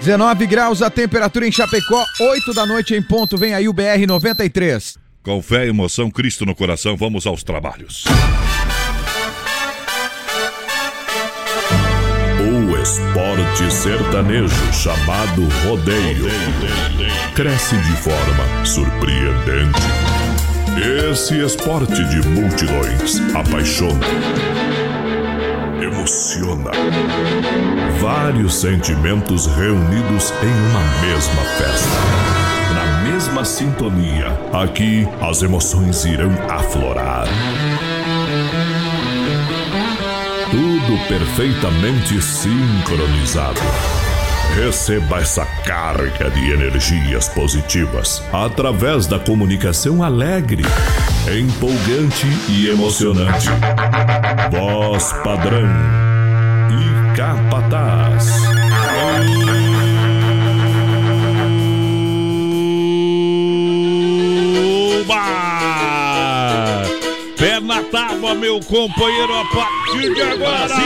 19 graus a temperatura em Chapecó, 8 da noite em ponto. Vem aí o BR 93. Com fé e emoção, Cristo no coração, vamos aos trabalhos. O esporte sertanejo chamado rodeio cresce de forma surpreendente. Esse esporte de multidões apaixona, emociona. Vários sentimentos reunidos em uma mesma festa. Na mesma sintonia, aqui as emoções irão aflorar. Tudo perfeitamente sincronizado. Receba essa carga de energias positivas através da comunicação alegre, empolgante e emocionante. Voz padrão e capataz. Uba! Pé na tábua, meu companheiro, a partir de agora!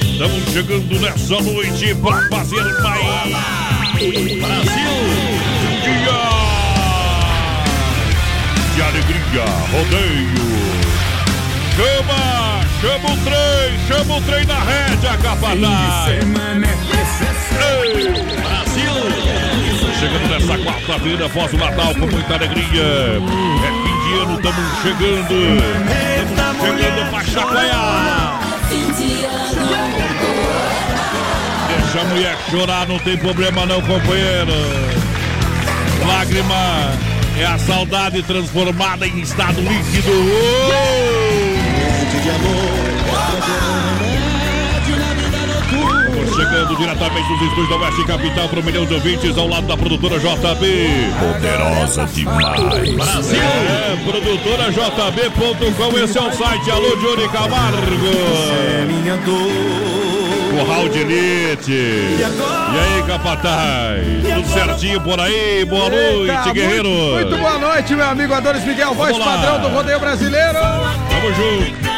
Estamos chegando nessa noite para fazer mais Brasil! De alegria, rodeio! Chama, chama o trem, chama o trem na rédea, capataz! Ei, Brasil! Chegando nessa quarta-feira, após o Natal, com muita alegria. É fim de ano, estamos chegando. Estamos chegando pra chacoalhar. Deixa a mulher chorar, não tem problema não, companheiro. Lágrima é a saudade transformada em estado líquido. Chegando diretamente dos estúdios da Oeste Capital para um milhão de ouvintes ao lado da produtora JB. Poderosa demais. Brasil! É, produtora JB.com, esse é o site. Alô, Johnny Camargo. Curral de Elite. E aí, capataz? Tudo certinho por aí? Boa noite, Eita, guerreiro. Muito, muito boa noite, meu amigo Adonis Miguel, voz padrão do rodeio brasileiro. Tamo junto.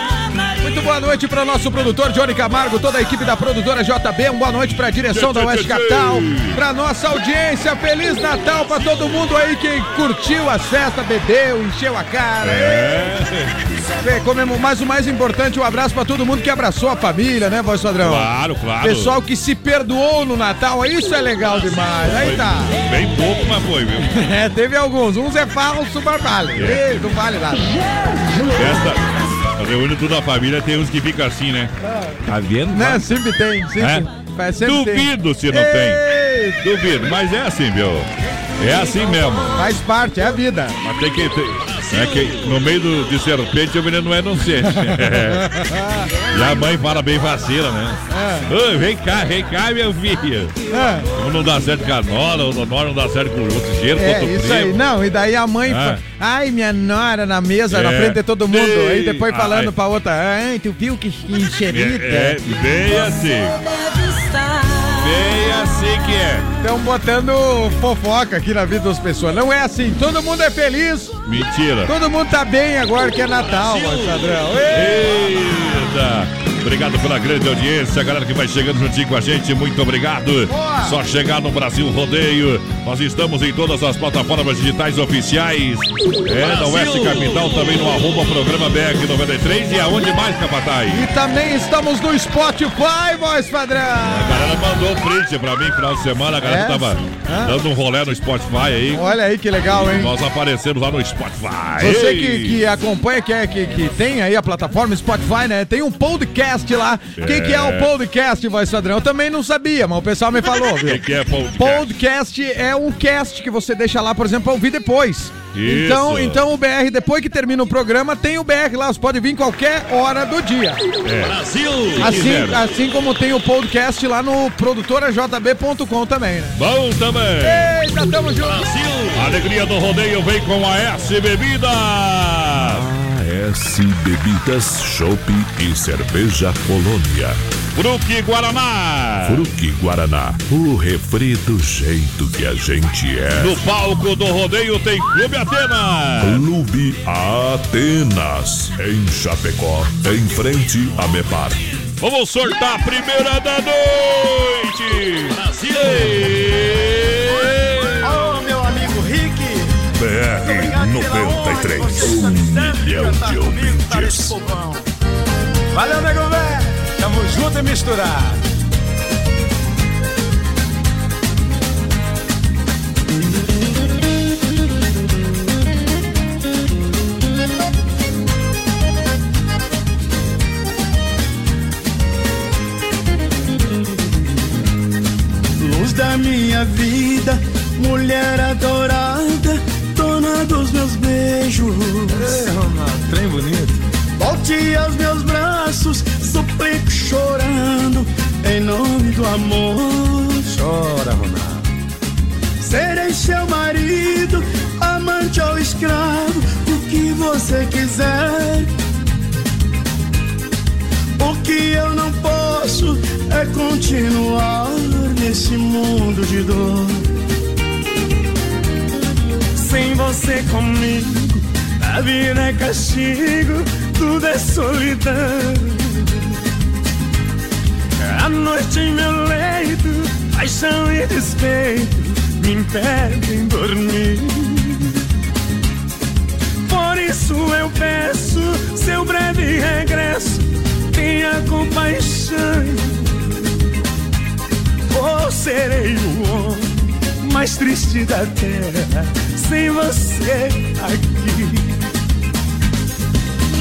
Muito boa noite para nosso produtor Johnny Camargo, toda a equipe da produtora JB. Um boa noite para a direção da Oeste Capital, para nossa audiência. Feliz Natal para todo mundo aí que curtiu as festas, bebeu, encheu a cara. É, É, comemo- Mas o mais importante, um abraço para todo mundo que abraçou a família, né, voz padrão? claro, claro. Pessoal que se perdoou no Natal, isso é legal demais. Aí tá. Bem pouco, mas foi, viu? É, teve alguns. Uns é falso, mas vale. Ei, Não vale nada. Festa, reúne toda a família, tem uns que ficam assim, né? Tá vendo? Né? Sempre tem. Sempre, É? Sempre tem. Duvido se não Ei, tem. Duvido, mas é assim, viu? É assim mesmo. Faz parte, é a vida. Mas tem que ter. É que no meio do, de serpente o menino não é inocente. e a mãe fala bem vacila, né? Ô, vem cá, vem cá, meu filho. É, Um não dá certo com a nora, o nora não dá certo com o outro cheiro, com é outro isso aí. primo. Não, e daí a mãe. Ah. fa- Ai, minha nora na mesa, na É. frente de todo mundo. Ei, aí depois falando ai. pra outra. Ai, tu viu que enxerida? É, é, bem assim. Bem assim que é. Estão botando fofoca aqui na vida das pessoas. Não é assim. Todo mundo é feliz. Mentira. Todo mundo tá bem agora que é Natal. Ei, Eita! Obrigado pela grande audiência, galera que vai chegando juntinho com a gente, muito obrigado. Boa. Só chegar no Brasil Rodeio. Nós estamos em todas as plataformas digitais oficiais. É, na Oeste Capital, também no arroba programa BR93 e aonde mais, Capataz? E também estamos no Spotify, voz padrão. A galera mandou um print pra mim final de semana, a galera É? tava Hã? dando um rolé no Spotify aí. Olha aí que legal, hein? Nós aparecemos lá no Spotify. Você que, que acompanha, que, é, que, que tem aí a plataforma Spotify, né? Tem um podcast lá. O que, que é o podcast, voz padrão? Eu também não sabia, mas o pessoal me falou, O viu? que, que é podcast? Podcast é um cast que você deixa lá, por exemplo, pra ouvir depois. Isso. Então, então o BR, depois que termina o programa, tem o BR lá. Você pode vir qualquer hora do dia. É. Brasil! Assim, assim como tem o podcast lá no produtorajb.com também, né? Bom também! Eita, tamo junto! A alegria do rodeio vem com a S Bebida! AS Bebidas, Chopp e Cerveja Colônia. Fruque Guaraná! Fruque Guaraná, o refri do jeito que a gente é. No palco do rodeio tem Clube Atena! Clube Atenas, em Chapecó, em frente a Mepar. Vamos sortar a primeira da noite! Um milhão de ouvintes. Valeu, nego velho. Tamo junto e misturado. Luz da minha vida, mulher adorada, dos meus beijos. Ei, Ronaldo, trem bonito. Volte aos meus braços, suplico chorando, em nome do amor. Chora, Ronaldo. Serei seu marido, amante ou escravo, o que você quiser. O que eu não posso é continuar nesse mundo de dor. Sem você comigo, a vida é castigo, tudo é solidão. A noite em meu leito, paixão e despeito me impedem dormir. Por isso eu peço seu breve regresso, tenha compaixão. Ou serei o homem mais triste da terra sem você aqui.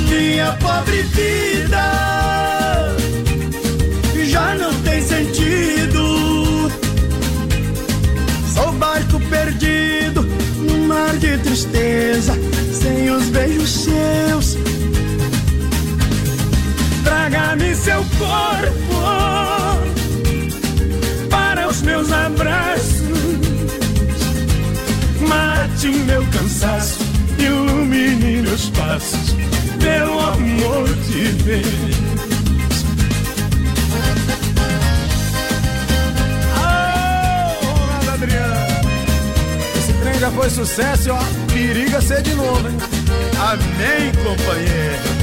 Minha pobre vida já não tem sentido. Sou barco perdido num mar de tristeza, sem os beijos seus. Traga-me seu corpo Mate meu cansaço, ilumine meus passos, pelo amor de Deus. Já foi sucesso, ó. Periga ser de novo, hein? Amém, companheiro.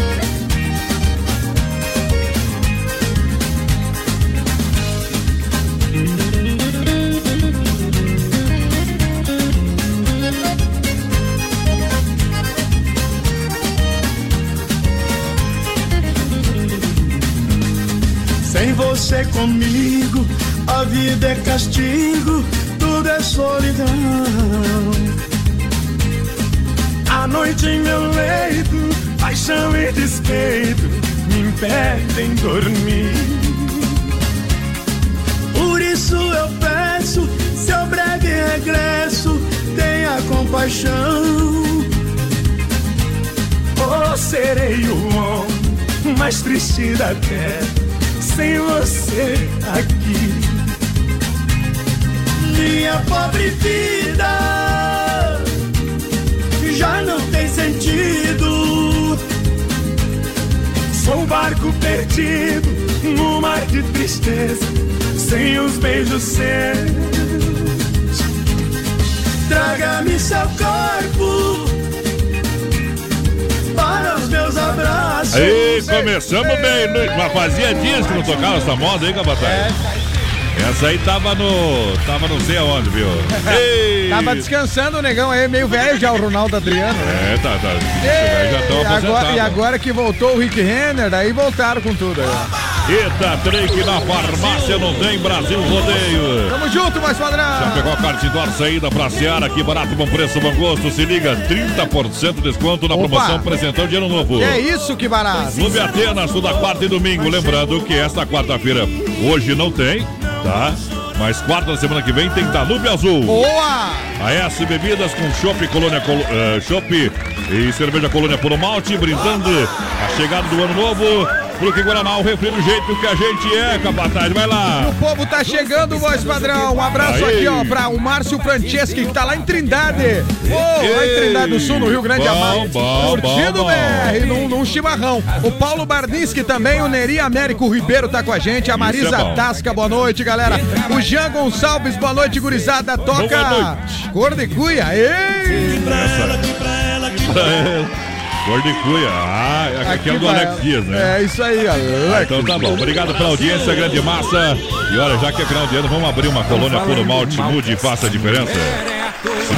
Você comigo, a vida é castigo, tudo é solidão. A noite em meu leito, paixão e despeito me impedem dormir. Por isso eu peço seu breve regresso, tenha compaixão. Ou serei o homem mais triste da terra, sem você aqui. Minha pobre vida já não tem sentido. Sou um barco perdido no mar de tristeza, sem os beijos seus. Traga-me seu corpo Aí, começamos bem, né? mas fazia dias que não tocava essa moda aí, Capataz. Essa aí tava no. tava não sei aonde, viu? Ei! Tava descansando o negão aí, meio velho já, o Ronaldo Adriano. né? É, tá, tá. Ei, já agora, e agora que voltou o Rick Renner, daí voltaram com tudo aí. Eita, que na farmácia não tem Brasil Rodeio. Tamo junto, mais Já padrão. pegou a Cartidor saída pra Seara, que barato, bom preço, bom gosto. Se liga, 30% de desconto na Opa. promoção apresentando de ano novo. É isso que barato. Clube Atenas, toda quarta e domingo. Lembrando que esta quarta-feira hoje não tem, tá? Mas quarta semana que vem tem Danube Azul. Boa! A S Bebidas com Chopp Colônia Col Chopp e cerveja Colônia Puro Malte, brindando a chegada do ano novo. Porque Guaraná, o refri do jeito que a gente é, capataz. Vai lá. O povo tá chegando, voz padrão. Um abraço Aí. aqui, ó, pra o Márcio Franceschi, que tá lá em Trindade. Ô, lá em Trindade do Sul, no Rio Grande Bom, Amado. bom, Curtindo bom, bom. BR, num, num chimarrão. O Paulo Bardinski também, o Neri Américo Ribeiro tá com a gente. A Marisa é. Tasca, boa noite, galera. O Jean Gonçalves, boa noite, gurizada. Toca Boa noite. Cor de Cuia. Ei! Cor de cuia. Ah, é aquele do vai- Alex Dias, né? É isso aí, Ah, Alex. então tá bom. Obrigado pela audiência, grande massa. E olha, já que é final de ano, vamos abrir uma colônia puro malte, mude e faça a diferença.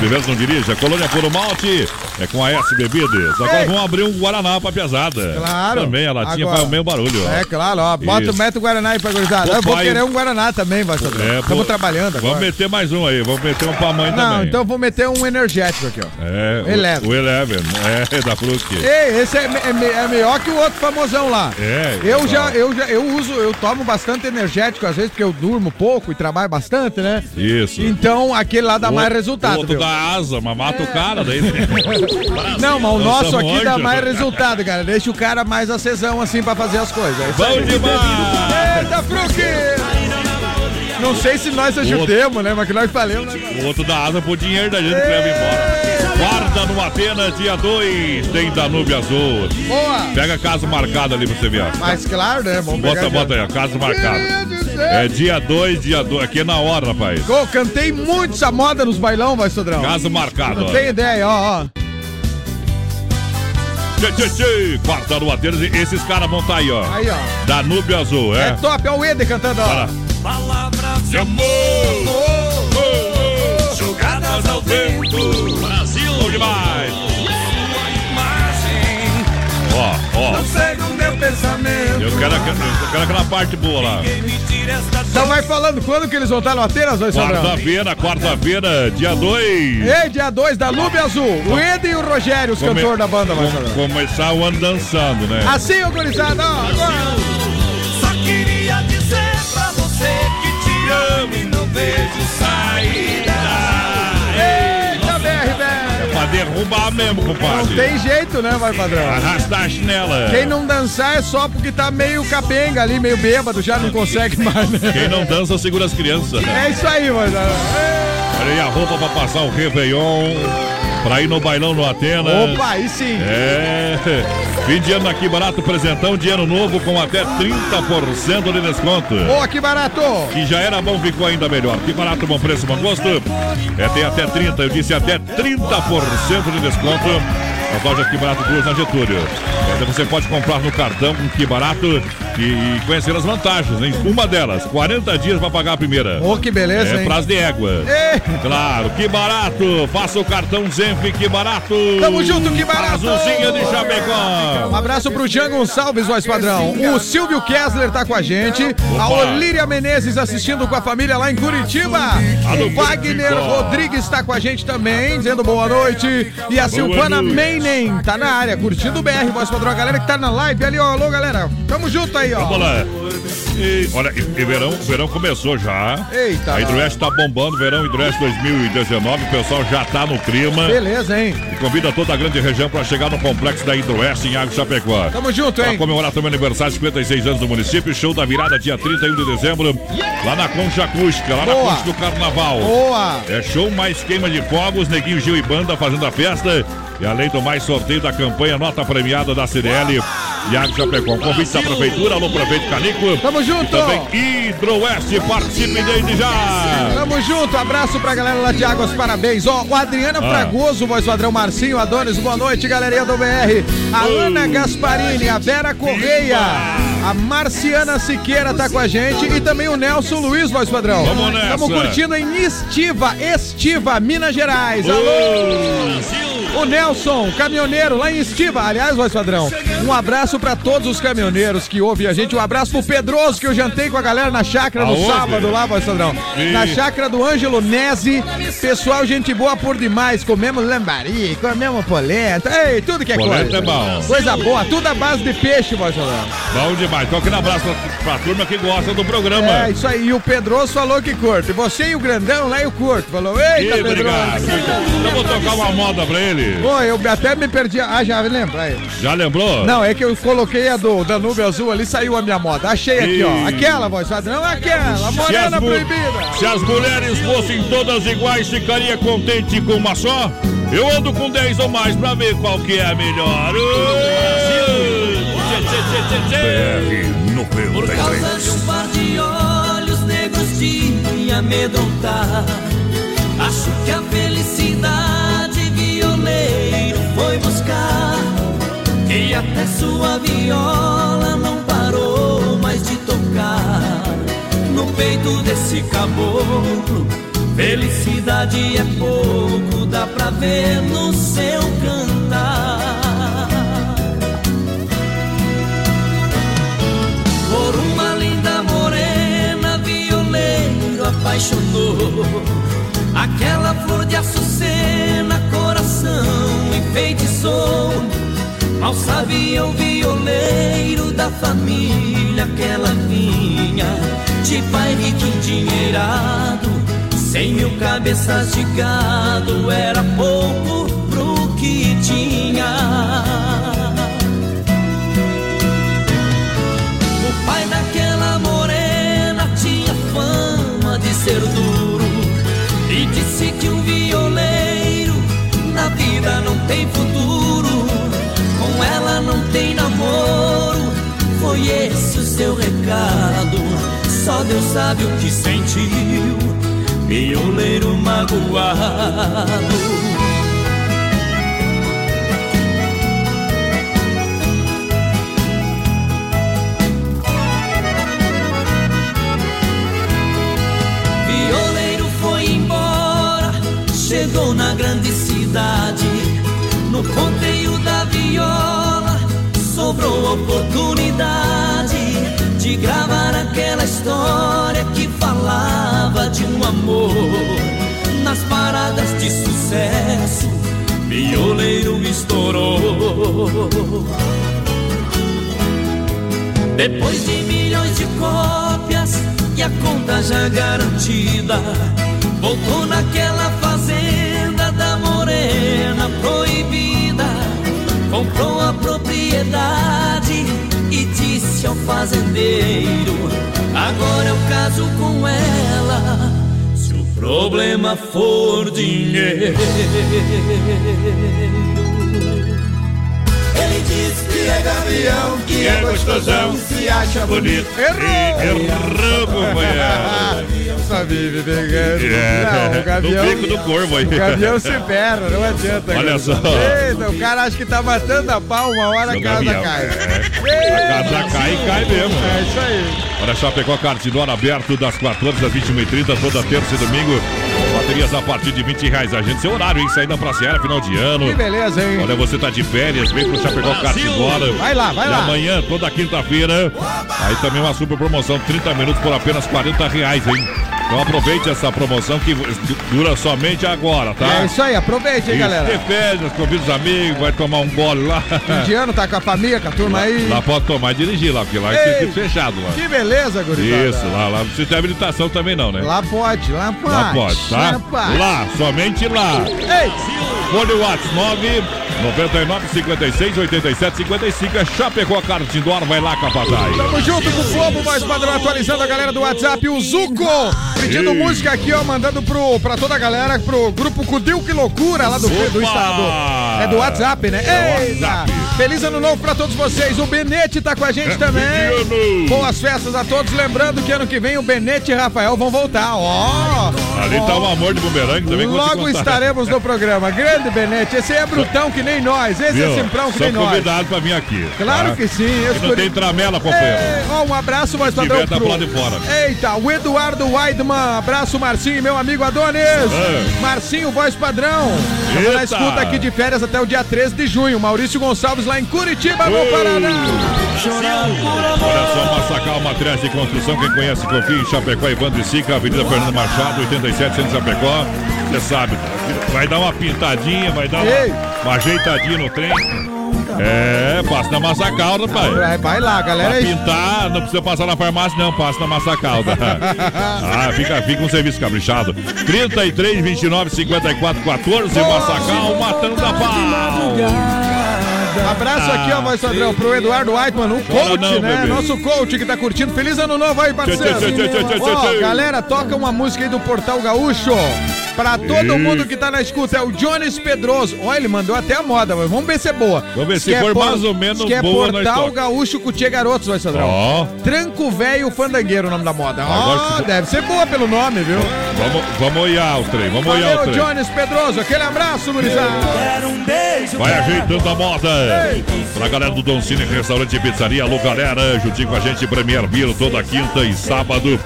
Beber, não dirija. Colônia Puro Malte é com a S Bebidas. Agora vamos abrir um Guaraná pra pesada. Claro. Também, a latinha Agora. faz o mesmo barulho. ó. É claro, ó. Bota, Isso. mete o Guaraná aí pra gurizada. Eu vou querer um Guaraná também, vai Estamos É, pô, trabalhando agora. Vamos meter mais um aí, vamos meter um pra mãe Não, também. então eu vou meter um energético aqui, ó. É, o- Eleven. O Eleven, é, da Fruc. Ei, esse é, é é melhor que o outro famosão lá. É, Eu então. já, eu já, eu uso, eu tomo bastante energético às vezes porque eu durmo pouco e trabalho bastante, né? Isso. Então aquele lá dá O- mais resultado. O outro viu? dá asa, mas mata o cara daí. Não, mas o nosso aqui dá mais resultado, cara. Deixa o cara mais acesão assim pra fazer as coisas. É isso Bom aí. demais! Eita, Fruque! Não sei se nós ajudemos, né? Mas que nós falamos, né? O outro dá asa pro dinheiro da gente que leva embora. Guarda no Atenas, dia 2, tem Danúbio Azul. Boa! Pega a casa marcada ali pra você ver. Mas claro, né? Vamos Bota, bota aí, a casa marcada. É dia 2, dia 2. Aqui é na hora, rapaz. Ô, cantei muito essa moda nos bailão, vai, Sodrão. Casa marcada, Não ó. tem ideia, ó, ó. Tchê, tchê, tchê. Quarta no e esses caras vão tá aí, ó. Aí, ó. Danúbio Azul, É é. top, ó o Eder cantando, ó. Para. Palavras De amor! jogadas ao vento. Brasil! Demais! Imagem Ó, ó. não meu pensamento. Eu quero, eu quero aquela parte boa lá. Então vai falando quando que eles estar no Atenas, vai, Sodrão? Quarta-feira, quarta-feira, dia 2. Ei, dia 2 da Lube Azul. O Eder e o Rogério, os cantores da banda, vai, Sodrão. Começar o ano dançando, né? Assim, ô gurizada, ó, agora. Só queria dizer pra você que te amo e não vejo saída. Derrubar mesmo, Não compadre. tem jeito, né, vai, padrão? Arrastar a chinela. Quem não dançar é só porque tá meio capenga ali, meio bêbado, já não consegue mais, né? Quem não dança, segura as crianças. É isso aí, mas. Olha aí a roupa pra passar o Réveillon. Pra ir no bailão no Atenas. Opa, aí sim. É. Fim de ano aqui barato, presentão de ano novo com até 30% de desconto. Boa, que barato. Que já era bom, ficou ainda melhor. Que barato, bom preço, bom gosto. É, tem até 30, eu disse até 30% de desconto. As lojas Que Barato Duas na Getúlio. É, você pode comprar no cartão com Que Barato e, e conhecer as vantagens, hein? Uma delas, 40 dias para pagar a primeira. Ô, que beleza, É hein? prazo de égua. Ei, Claro, que barato! Faça o cartão Zenf, que barato! Tamo junto, que barato! Azulzinha de Chapecó! Um abraço pro Jean Gonçalves, voz padrão. O Silvio Kessler tá com a gente. A Opa. Olíria Menezes assistindo com a família lá em Curitiba. O Wagner. Rodrigues tá com a gente também, dizendo boa noite. E a Silvana noite. Tá na área, curtindo o BR, voz padrão. A galera que tá na live ali, ó. Alô, galera. Tamo junto aí, ó. Vamos lá! E, olha, e, e verão, verão começou já. Eita. A Hidroeste tá bombando, verão Hidroeste 2019. O pessoal já tá no clima. Beleza, hein? E convida toda a grande região para chegar no complexo da Hidroeste em Água Chapecó. Tamo junto, hein? comemorar também o aniversário, 56 anos do município, show da virada dia 31 de dezembro, lá na Concha Acústica, lá na Boa. Concha do Carnaval. Boa. É show mais queima de fogos, Neguinho Gil e Banda fazendo a festa. E além do mais sorteio da campanha Nota Premiada da Cirelli e Água Chapecó. Convite da Prefeitura, alô Prefeito Canico. Tamo junto. E também Hidroeste, participe desde já. Tamo junto, abraço pra galera lá de Águas, parabéns. Ó, o Adriana Ah. Fragoso, voz padrão Marcinho, Adonis, boa noite, galerinha do BR. A Oh. Ana Gasparini, a Vera Correia, a Marciana Siqueira tá com a gente e também o Nelson Luiz, voz padrão. Vamos nessa. Tamo curtindo em Estiva, Estiva, Minas Gerais. Alô! O Nelson, caminhoneiro lá em Estiva. Aliás, voz padrão, um abraço pra todos os caminhoneiros que ouvem a gente. Um abraço pro Pedroso, que eu jantei com a galera na chácara no sábado lá, voz padrão. Ih. Na chácara do Ângelo Nese. Pessoal, gente boa por demais. Comemos lambari, comemos polenta. Ei, tudo que é Polenta coisa. é bom. Coisa boa, tudo à base de peixe, voz padrão. Bom demais. Então, aquele abraço pra, pra turma que gosta do programa. É, isso aí. E o Pedroso falou que curte. Você e o grandão lá eu curto. Falou, eita, Ih, obrigado. Pedroso. Eu vou tocar uma moda pra ele. Pô, eu até me perdi. Ah, já lembra aí. Já lembrou? Não, é que eu coloquei a do Danúbio Azul ali, saiu a minha moda. Achei aqui, ó. Ih. Aquela, voz padrão, aquela. Morena mu- proibida. se as mulheres fossem todas iguais, ficaria contente com uma só? Eu ando com 10 ou mais pra ver qual que é a melhor. Tchê, tchê, tchê, tchê, tchê. Por causa de um par de olhos negros de me amedrontar. Acho que a felicidade até sua viola não parou mais de tocar. No peito desse caboclo, Felicidade é pouco, dá pra ver no seu cantar. Por uma linda morena, violeiro apaixonou. Aquela flor de açucena, coração enfeitiçou. Mal sabia o violeiro da família que ela vinha, de pai rico endinheirado Cem mil cabeças de gado era pouco pro que tinha. O pai daquela morena tinha fama de ser duro e disse que um violeiro na vida não tem futuro, ela não tem namoro. Foi esse o seu recado, só Deus sabe o que sentiu violeiro magoado. Chegou na grande cidade. No ponteio da viola, sobrou oportunidade de gravar aquela história que falava de um amor nas paradas de sucesso. Violeiro estourou. Depois de milhões de cópias e a conta já garantida, voltou naquela fazenda da morena proibida, comprou a propriedade e disse ao fazendeiro: Agora eu caso com ela. Se o problema for dinheiro. Ele diz que é gavião, que é gostosão, se acha bonito. Errou! Errou, companheiro. Só vive pegando. É, Não, o gavião. No bico do corvo aí. O gavião se ferra, não adianta. Olha só. Eita, o cara acha que tá matando a pau, uma hora a casa cai. É. A casa cai e cai mesmo. É isso aí. Olha só, pegou a Cartidor aberto das 14 às 21h30, toda terça e domingo. Baterias a partir de 20 reais. A gente, seu horário, hein? Saída pra Serra, final de ano. Que beleza, hein? Olha, você tá de férias, vem pro Chapecó Cartidora. Vai lá, vai e lá. amanhã, toda quinta-feira, aí também uma super promoção, 30 minutos por apenas 40 reais, hein? Então aproveite essa promoção que dura somente agora, tá? É isso aí, aproveite, Isso, galera. de férias, convida os amigos, vai tomar um gole lá. Indiano tá com a família, com a turma aí. Lá pode tomar e dirigir lá, porque lá é circuito fechado lá. Que beleza, gurizada. Isso, lá, lá não precisa habilitação também não, né? Lá pode, lá pode. Lá pode, tá? Lá pode. Lá, somente lá. Ei, Fone Whats 9 99 56 87 55 é Chapecó Cartindor, vai lá, capataz. Tamo junto com o Globo, mais padrão, atualizando a galera do WhatsApp, o Zuco, pedindo Ei. música aqui, ó, mandando pro, pra toda a galera, pro grupo Cudil Que Loucura, lá do, do estado. É do WhatsApp, né? É Eita! WhatsApp. Feliz ano novo pra todos vocês. O Benete tá com a gente também. ano. Boas festas a todos. Lembrando que ano que vem o Benete e Rafael vão voltar. Ó! Ali tá o amor de bumerangue também. Logo estaremos no programa. Grande Benete, esse é brutão que nem nós. Esse Viu? é simprão que São nem nós. convidados pra vir aqui. Claro tá? que sim. E Esse não tem tramela, companheiro. Ei, ó, um abraço, mais tiver, padrão tá pro lado de fora. Eita, o Eduardo Weidman. Abraço, Marcinho, meu amigo Adonis. É. Marcinho, voz padrão. Tamo na Eita. escuta aqui de férias até o dia 13 de junho. Maurício Gonçalves lá em Curitiba, meu Ei. Paraná. Olha só, Massacal Materiais de Construção, quem conhece, confia em Chapecó, Evandro e Sica, Avenida Fernando Machado, 87, centro de Chapecó. Você sabe, vai dar uma pintadinha, vai dar uma, uma ajeitadinha no trem. É, passa na Massacal, rapaz. Vai, vai lá, galera. Pra aí. pintar, não precisa passar na farmácia, não, passa na Massacal. tá? ah, fica, fica um serviço caprichado. 33, 29, 54, 14, Massacal, matando a pau. Abraço aqui, ó, voz padrão, pro Eduardo Weidman, o coach, não, né? bebê. Nosso coach que tá curtindo. Feliz ano novo aí, parceiro. Tchê, tchê, tchê, tchê. galera, toca uma música aí do Portal Gaúcho. Pra todo mundo que tá na escuta, é o Jones Pedroso. Olha, ele mandou até a moda, mas vamos ver se é boa. Vamos ver se que é for por- mais ou menos que é boa, Portal toca. Gaúcho Cutia Garotos, vai, Sadrão. Ó. Tranco Velho Fandangueiro, o nome da moda. Ó, que- deve ser boa pelo nome, viu? Vamos, vamos olhar o trem, vamos olhar o trem. Jones Pedroso. Aquele abraço, gurizada. Um. Vai ajeitando a moda. Pra galera do Don Cine Restaurante e Pizzaria. Alô, galera. Juntinho com a gente, Premier Beer, toda quinta e sábado.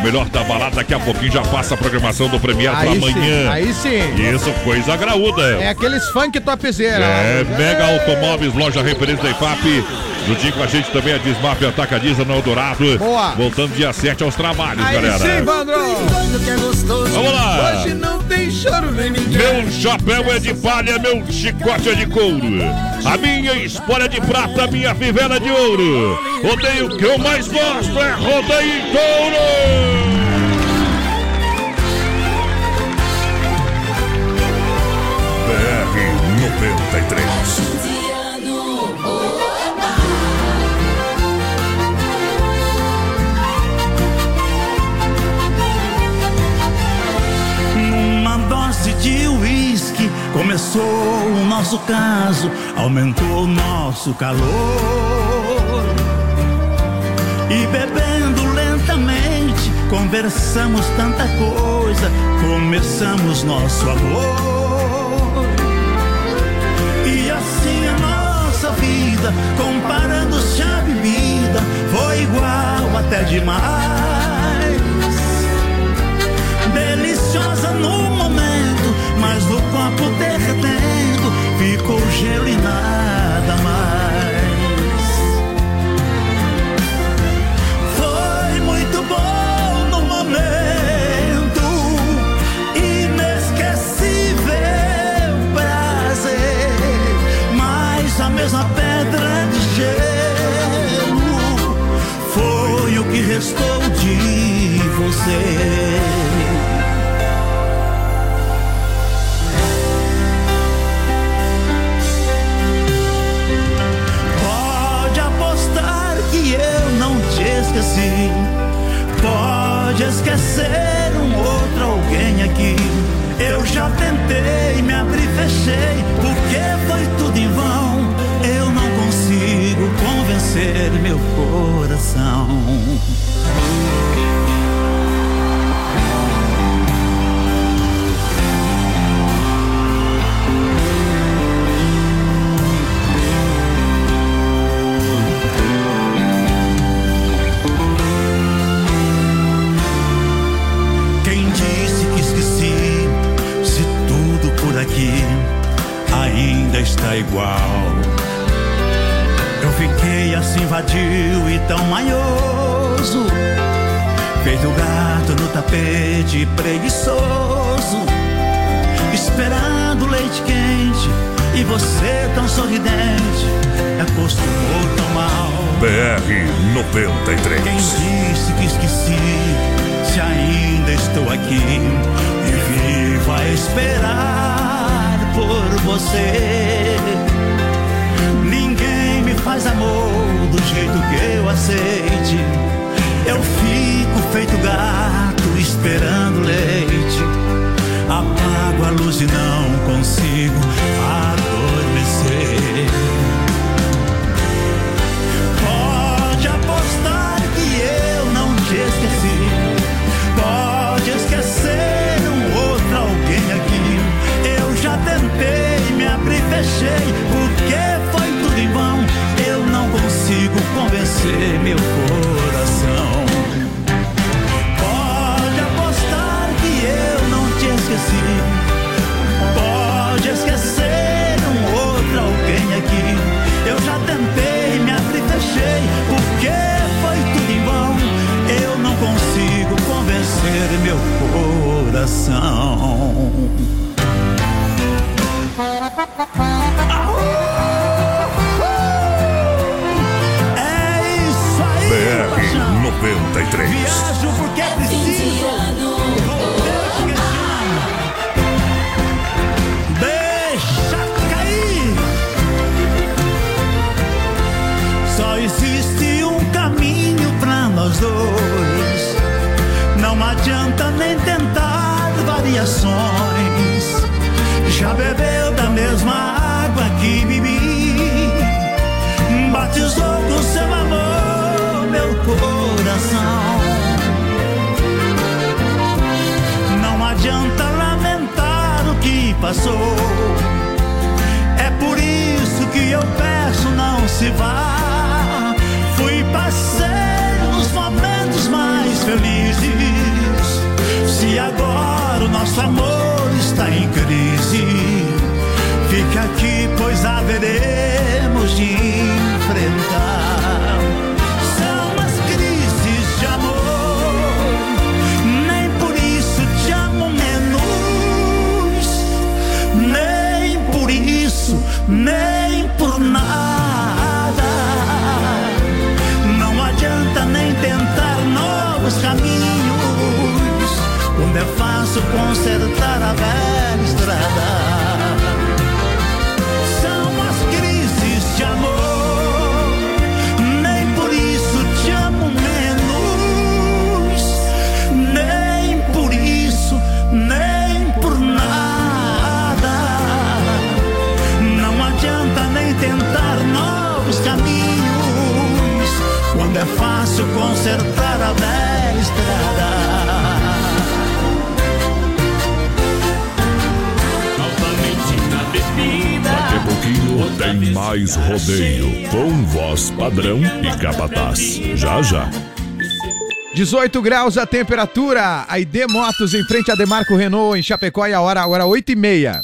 O melhor da balada. Daqui a pouquinho já passa a programação do Premier pra Aí sim, aí sim. Isso, coisa graúda. É aqueles funk topzera. É, Mega Automóveis, loja referência da IFAP. Juntinho com a gente também a Desmaf Atacadiza no Eldorado. Boa. Voltando dia 7 aos trabalhos, Aí galera. sim, Vandro. Vamos lá. Hoje não tem choro, nem me Meu chapéu é de palha, meu chicote é de couro. A minha espora é de prata, a minha fivela é de ouro. Rodeio que eu mais gosto é rodeio em touro. 93. Numa dose de uísque começou o nosso caso, aumentou o nosso calor. E bebendo lentamente, conversamos tanta coisa, começamos nosso amor. Comparando-se à bebida, foi igual até demais você. Pode apostar que eu não te esqueci. Pode esquecer um outro alguém aqui. Eu já tentei, me abri, fechei, porque foi tudo em vão. Eu não consigo convencer ainda está igual. Eu fiquei assim vadio e tão manhoso. Feito gato no tapete, preguiçoso. Esperando leite quente e você tão sorridente. Acostumou tão mal. BR Quem 93. disse que esqueci? Se ainda estou aqui e vivo a esperar por você. Ninguém me faz amor do jeito que eu aceite. Eu fico feito gato esperando leite. Apago a luz e não consigo é fácil consertar rodeio com voz padrão e capataz. Já já. 18 graus a temperatura. A ID Motos em frente a Demarco Renault em Chapecó e a hora agora 8 e meia.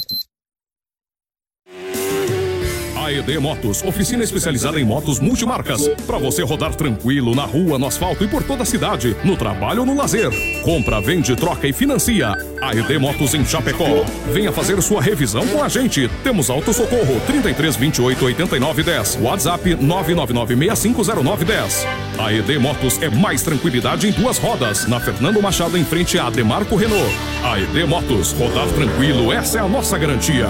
AED Motos, oficina especializada em motos multimarcas. Para você rodar tranquilo na rua, no asfalto e por toda a cidade, no trabalho ou no lazer. Compra, vende, troca e financia. AED Motos em Chapecó. Venha fazer sua revisão com a gente. Temos auto socorro 33 28 89 10. WhatsApp 999 6509 10. AED Motos é mais tranquilidade em duas rodas. Na Fernando Machado em frente a Demarco Renault. AED Motos, rodar tranquilo, essa é a nossa garantia.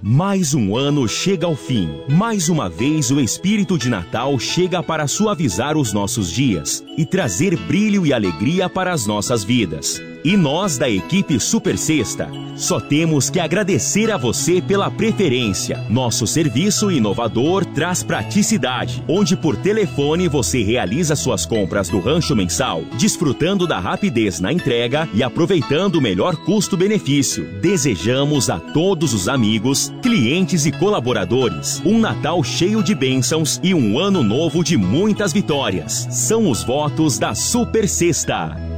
Mais um ano chega ao fim. Mais uma vez o espírito de Natal chega para suavizar os nossos dias e trazer brilho e alegria para as nossas vidas. E nós da equipe Super Sexta só temos que agradecer a você pela preferência. Nosso serviço inovador traz praticidade, onde por telefone você realiza suas compras do rancho mensal, desfrutando da rapidez na entrega e aproveitando o melhor custo-benefício. Desejamos a todos os amigos, clientes e colaboradores um Natal cheio de bênçãos e um ano novo de muitas vitórias. São os votos da Super Sexta.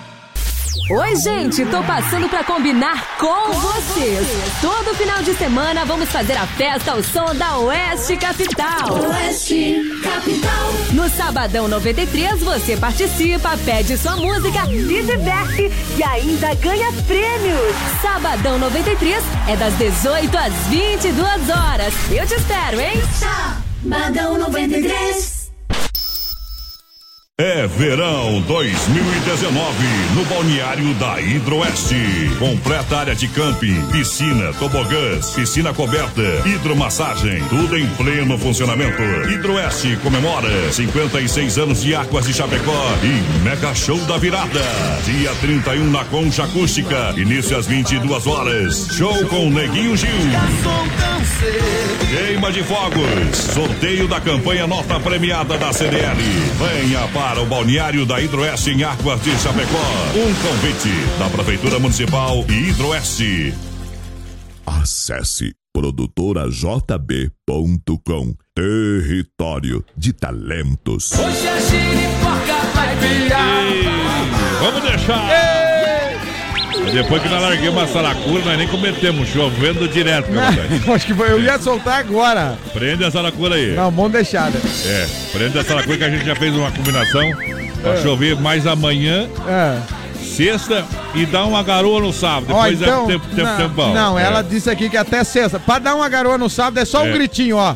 Oi, gente, tô passando pra combinar com vocês. Todo final de semana vamos fazer a festa ao som da Oeste Capital. Oeste Capital. No Sabadão 93 você participa, pede sua música, se diverte e ainda ganha prêmios. Sabadão 93 é das 18 às 22 horas. Eu te espero, hein? Sabadão 93. É verão 2019 no balneário da Hidroeste. Completa área de camping, piscina, tobogãs, piscina coberta, hidromassagem, tudo em pleno funcionamento. Hidroeste comemora 56 anos de Águas de Chapecó e Mega Show da Virada. Dia 31 na Concha Acústica, início às 22 horas. Show com Neguinho Gil. Queima de fogos. Sorteio da campanha Nota Premiada da CDL. Venha para o balneário da Hidroeste em Águas de Chapecó. Um convite da Prefeitura Municipal e Hidroeste. Acesse produtorajb.com. Território de talentos. Hoje a giripoca vai virar. Vamos deixar. Depois que nós larguemos uma saracura, nós nem cometemos, chovendo direto. Não, acho que foi, eu ia soltar agora. Prende a saracura aí. Não, mão deixada. É, prende a saracura que a gente já fez uma combinação pra É. chover mais amanhã, É. sexta e dar uma garoa no sábado. Ó, Depois então, é tempo, tempo, não, tempo bom. não, É. ela disse aqui que até sexta. Pra dar uma garoa no sábado é só um É. gritinho, ó.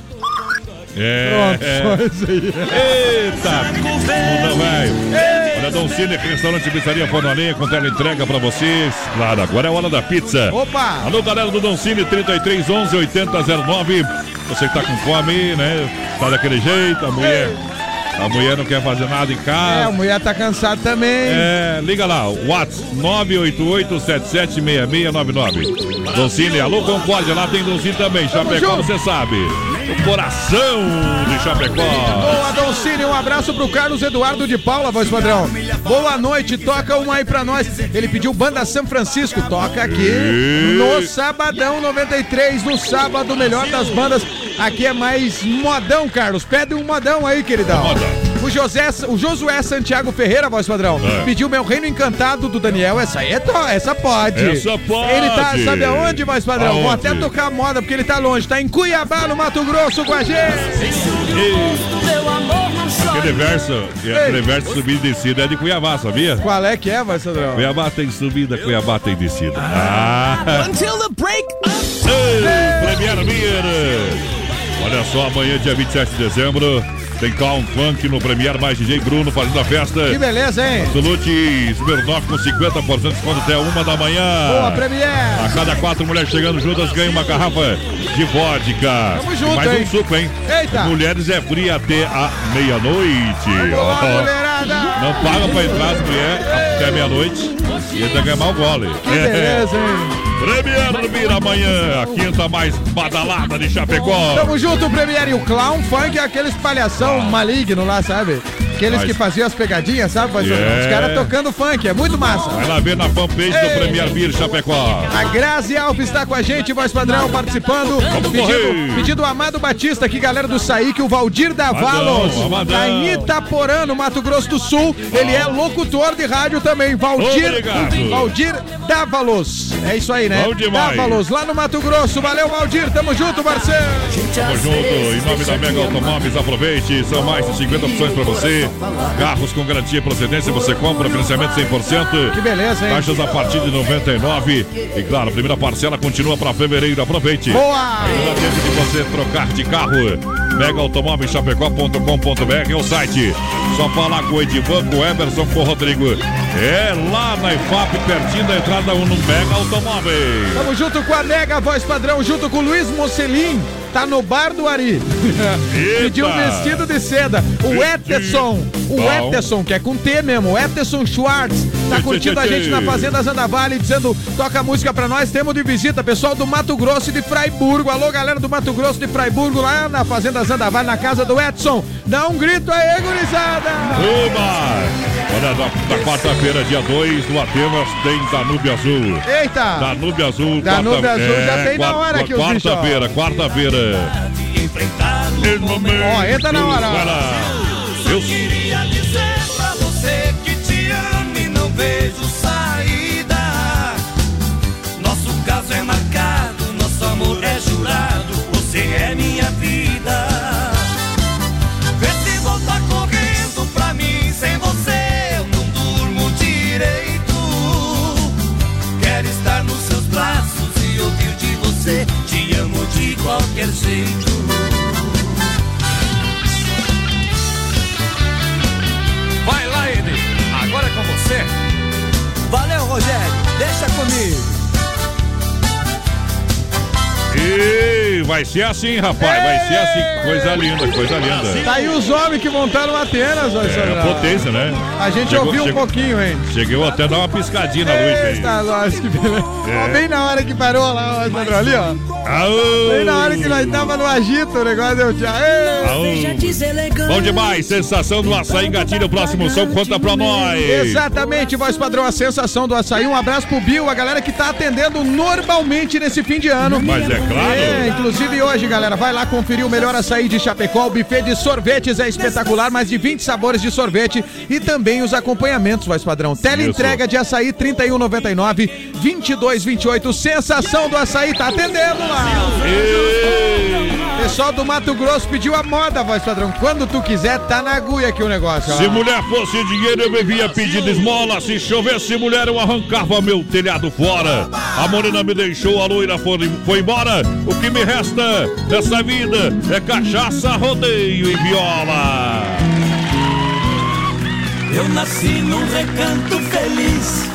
É. Pronto, é. só isso aí. Eita! Velho. Olha Olha, Dom Cine, restaurante Pizzaria Fornalinha com tela entrega pra vocês. Claro, agora é a hora da pizza. Opa! Alô, galera do Dom Cine, 33 11 8009. Você que tá com fome, né? Tá daquele jeito, a mulher. A mulher não quer fazer nada em É, a casa. mulher tá cansada também. É, liga lá, WhatsApp 988-776699. Doncini, alô Concórdia, lá tem Doncini também. Chapecó, você sabe. O coração de Chapecó. Boa, Doncini, um abraço pro Carlos Eduardo de Paula, voz padrão. Boa noite, toca uma aí pra nós. Ele pediu Banda São Francisco, toca aqui E- no Sabadão 93, no sábado, melhor das bandas. Aqui é mais modão, Carlos. Pede um modão aí, queridão. Moda. O, José, o Josué Santiago Ferreira, voz padrão, É. pediu Meu Reino Encantado do Daniel. Essa aí é to, essa pode. Essa pode. Ele tá, sabe aonde, voz padrão? Vou Aonde? até tocar a moda, porque ele tá longe. Tá em Cuiabá, no Mato Grosso, com a gente. Aquele verso, aquele verso subida e descida é de Cuiabá, sabia? Qual é que é, voz padrão? Cuiabá tem subida, Cuiabá tem descida. Ah! Until the break Ei, Premier Beer. Olha só, amanhã, dia 27 de dezembro, tem Clown Funk no Premier, mais DJ Bruno fazendo a festa. Que beleza, hein? Absolute Smirnoff com 50% de desconto até uma da manhã. Boa, Premier. A cada quatro mulheres chegando juntas ganham uma garrafa de vodka. Tamo junto, E mais hein? um suco, hein? Eita. Mulheres é fria até a meia-noite. Não paga pra entrar as mulheres até meia-noite e ainda ganhar mal gole. Que beleza, hein? Premier Beer amanhã, a quinta mais badalada de Chapecó. Tamo junto, Premier. E o Clown Funk é aqueles palhação maligno lá, sabe? Aqueles Mas- que faziam as pegadinhas, sabe? Yeah. Os caras tocando funk, é muito massa. Vai lá ver na fanpage do Ei. Premier Beer Chapecó. A Grazi Alves está com a gente, voz padrão, participando. Vamos Pedido, correr. pedido Amado Batista aqui, galera do Saíque, o Valdir Davalos, da Itaporã, no Mato Grosso do Sul. Ele é locutor de rádio também, Valdir, Obrigado. Valdir Davalos. É isso aí, né? Bom demais. Davalos, lá no Mato Grosso. Valeu, Valdir, tamo junto, parceiro. Tamo junto, em nome da Mega Automóveis, aproveite, são mais de 50 opções pra você. Carros com garantia e procedência, você compra, financiamento 100%. Que beleza, hein? Taxas a partir de 99. E claro, a primeira parcela continua pra fevereiro, aproveite. Boa! Ainda dá tempo de você trocar de carro. MegaAutomóveisChapecó.com.br é o site. Só falar com o Edivan, com o Emerson, com o Rodrigo. É lá na IFAP, pertinho da entrada 1 no Mega Automóveis. Tamo junto com a Mega Voz Padrão, junto com o Luiz Mocelin. Tá no bar do Ari. Pediu um vestido de seda. O Eterson, o. Eterson, que é com T mesmo, o Eterson Schwartz, tá curtindo a gente na Fazenda Zanda Vale, dizendo, toca música pra nós, temos de visita, pessoal do Mato Grosso e de Fraiburgo. Alô, galera do Mato Grosso de Fraiburgo, lá na Fazenda Zanda Vale, na casa do Edson. Dá um grito aí, gurizada! Uma! Olha, na, na quarta-feira, dia 2, no Atenas, tem Danúbio Azul. Eita! Danúbio Azul, Danúbio quarta- Azul já é, tem na hora bichos, ó. Quarta-feira, quarta-feira. Ó, entra na hora. Lá. Eu Queria dizer pra você que te amo e não vejo qualquer. Vai lá, Edi. Agora é com você. Valeu, Rogério. Deixa comigo. E vai ser assim, rapaz. Vai ser assim. Coisa linda, coisa linda. Tá aí os homens que montaram Atenas, ó, É Sandra. potência, né? A gente Chegou- ouviu um chegou- pouquinho, hein? Chegou até a dar uma piscadinha na luz aí. Nós, que beleza. É. Bem na hora que parou lá, ó, Sandro, ali, ó. Aô! Bem na hora que nós tava no agito, o negócio deu tchau. Aô! Bom demais, sensação do açaí engatilha o próximo som, conta pra nós. Exatamente, voz padrão, a sensação do açaí. Um abraço pro Bill, a galera que tá atendendo normalmente nesse fim de ano. Mas é claro. É, inclusive hoje, galera, vai lá conferir o melhor açaí de Chapecó. O buffet de sorvetes é espetacular, mais de 20 sabores de sorvete e também os acompanhamentos, voz padrão. Tele entrega de açaí 31,99, 22,28. Sensação do açaí, tá atendendo lá. Pessoal do Mato Grosso pediu a moda, voz padrão. Quando tu quiser, tá na agulha aqui o negócio. ó. Se mulher fosse dinheiro, eu vivia pedindo esmola. Se chovesse mulher, eu arrancava meu telhado fora. A morena me deixou, a loira foi, foi embora. O que me resta nessa vida é cachaça, rodeio e viola. Eu nasci num recanto feliz,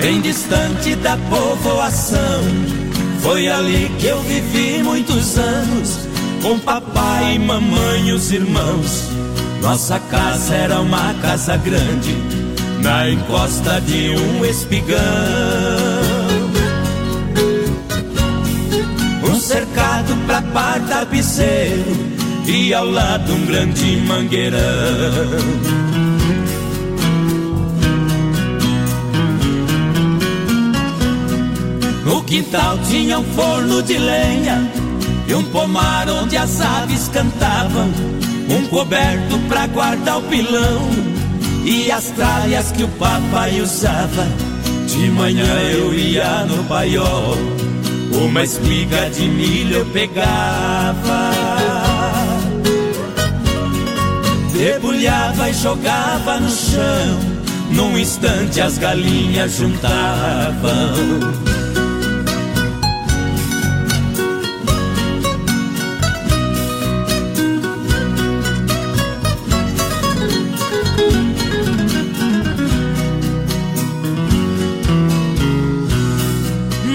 bem distante da povoação. Foi ali que eu vivi muitos anos, com papai, mamãe e os irmãos. Nossa casa era uma casa grande, na encosta de um espigão. Um cercado pra par tapeceiro e ao lado um grande mangueirão. No quintal tinha um forno de lenha e um pomar onde as aves cantavam, um coberto pra guardar o pilão e as tralhas que o papai usava. De manhã eu ia no paiol, uma espiga de milho eu pegava. Debulhava e jogava no chão, num instante as galinhas juntavam.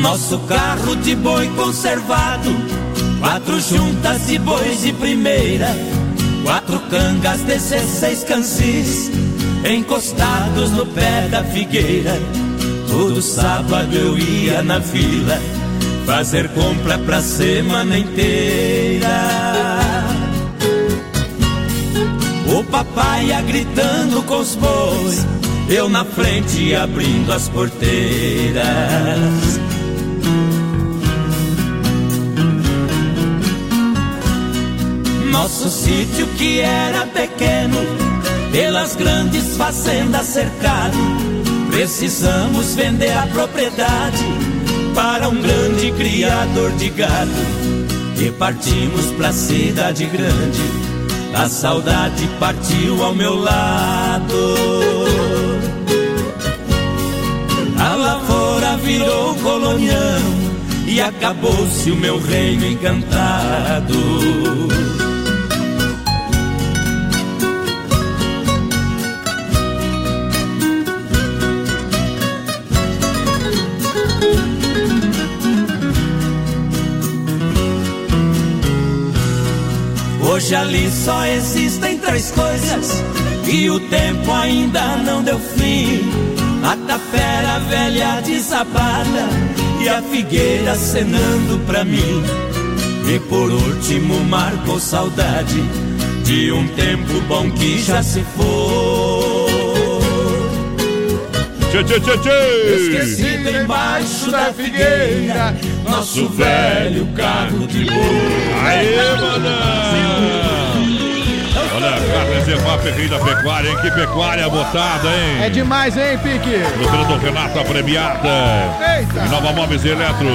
Nosso carro de boi conservado, quatro juntas de bois de primeira, quatro cangas, dezesseis cansis, encostados no pé da figueira. Todo sábado eu ia na vila, fazer compra pra semana inteira. O papai ia gritando com os bois, eu na frente abrindo as porteiras. Nosso sítio que era pequeno, pelas grandes fazendas cercado, precisamos vender a propriedade para um grande criador de gado. E partimos pra cidade grande, a saudade partiu ao meu lado. A lavoura virou colonião e acabou-se o meu reino encantado. Hoje ali só existem três coisas e o tempo ainda não deu fim. A tapera velha desabada e a figueira cenando pra mim. E por último marcou saudade de um tempo bom que já se foi. Tchê, tchê, tchê, tchê. Esquecido embaixo da figueira, nosso velho carro de boi. Aê, mano! Olha, Carnes Evap, rei da pecuária, hein? Que pecuária botada, hein? É demais, hein, Pique? Fruteira do Renato, a premiada. Eita. E Nova Móveis Eletro.